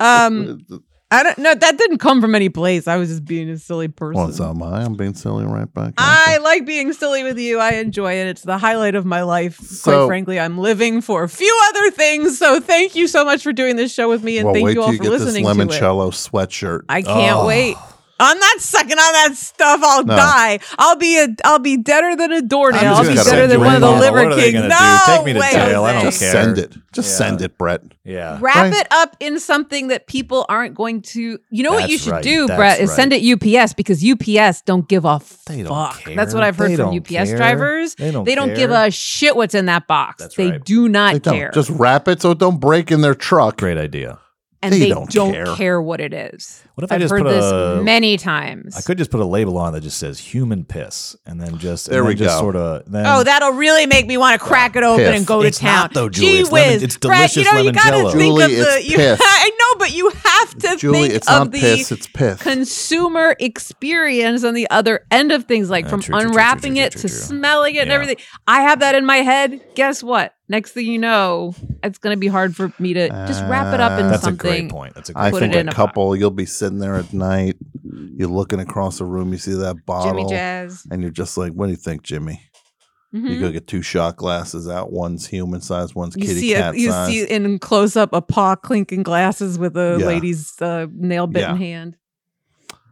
Um, I don't know. That didn't come from any place. I was just being a silly person. What's up, I? I'm being silly right back. I like being silly with you. I enjoy it. It's the highlight of my life. Quite frankly, I'm living for a few other things. So thank you so much for doing this show with me, and well, thank you all you for get this listening to it. limoncello sweatshirt. I can't Oh. wait. I'm not sucking on that stuff. I'll No. die. I'll be a. I'll be deader than a doornail. I'm just I'll be gonna better than one of the liver What kings. gonna do? No, Take me to way, jail. I don't Just care. send it. Just Yeah. send it, Brett. Yeah. Wrap Right. it up in something that people aren't going to. You know what you should right. do, That's Brett, is right. send it UPS because UPS don't give a They don't fuck. care. That's what I've heard They from don't UPS care. drivers. They don't give care. a shit what's in that box. That's they right. do not They care. Just wrap it so it don't break in their truck. Great idea. and they they, don't don't, care. care. what it is. What if I I've just heard put this a- many times. I could just put a label on that just says human piss and then just There and we then just go. sort of then Oh, that'll really make me want to crack it open Piff. and go to It's town. not, though, Julie. Gee It's lemon- whiz, it's Brett, you delicious know you gotta think Julie, of the. it's You, piff. I know, but you have to Julie, think it's of not the piss, it's piff. consumer experience on the other end of things, like Uh, from true, true, true, unwrapping true, it true, to true, true. smelling it and everything. I have that in my head. Guess what? Next thing you know, it's going to be hard for me to just wrap it up in something. That's a something. great point. That's a great I think it in a a couple, you'll be sitting there at night, you're looking across the room, you see that bottle, Jimmy Jazz. and you're just like, what do you think, Jimmy? You Mhm. go get two shot glasses out. One's human size, one's You kitty see cat it. You size. see in close up a paw clinking glasses with a Yeah. lady's uh, nail bitten Yeah. hand.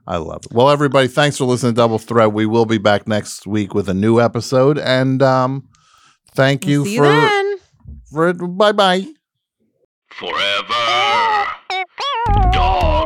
I love it. Well, everybody, thanks for listening to Double Threat. We will be back next week with a new episode, and um, thank We'll you see for you then. for bye bye. Forever. Dog.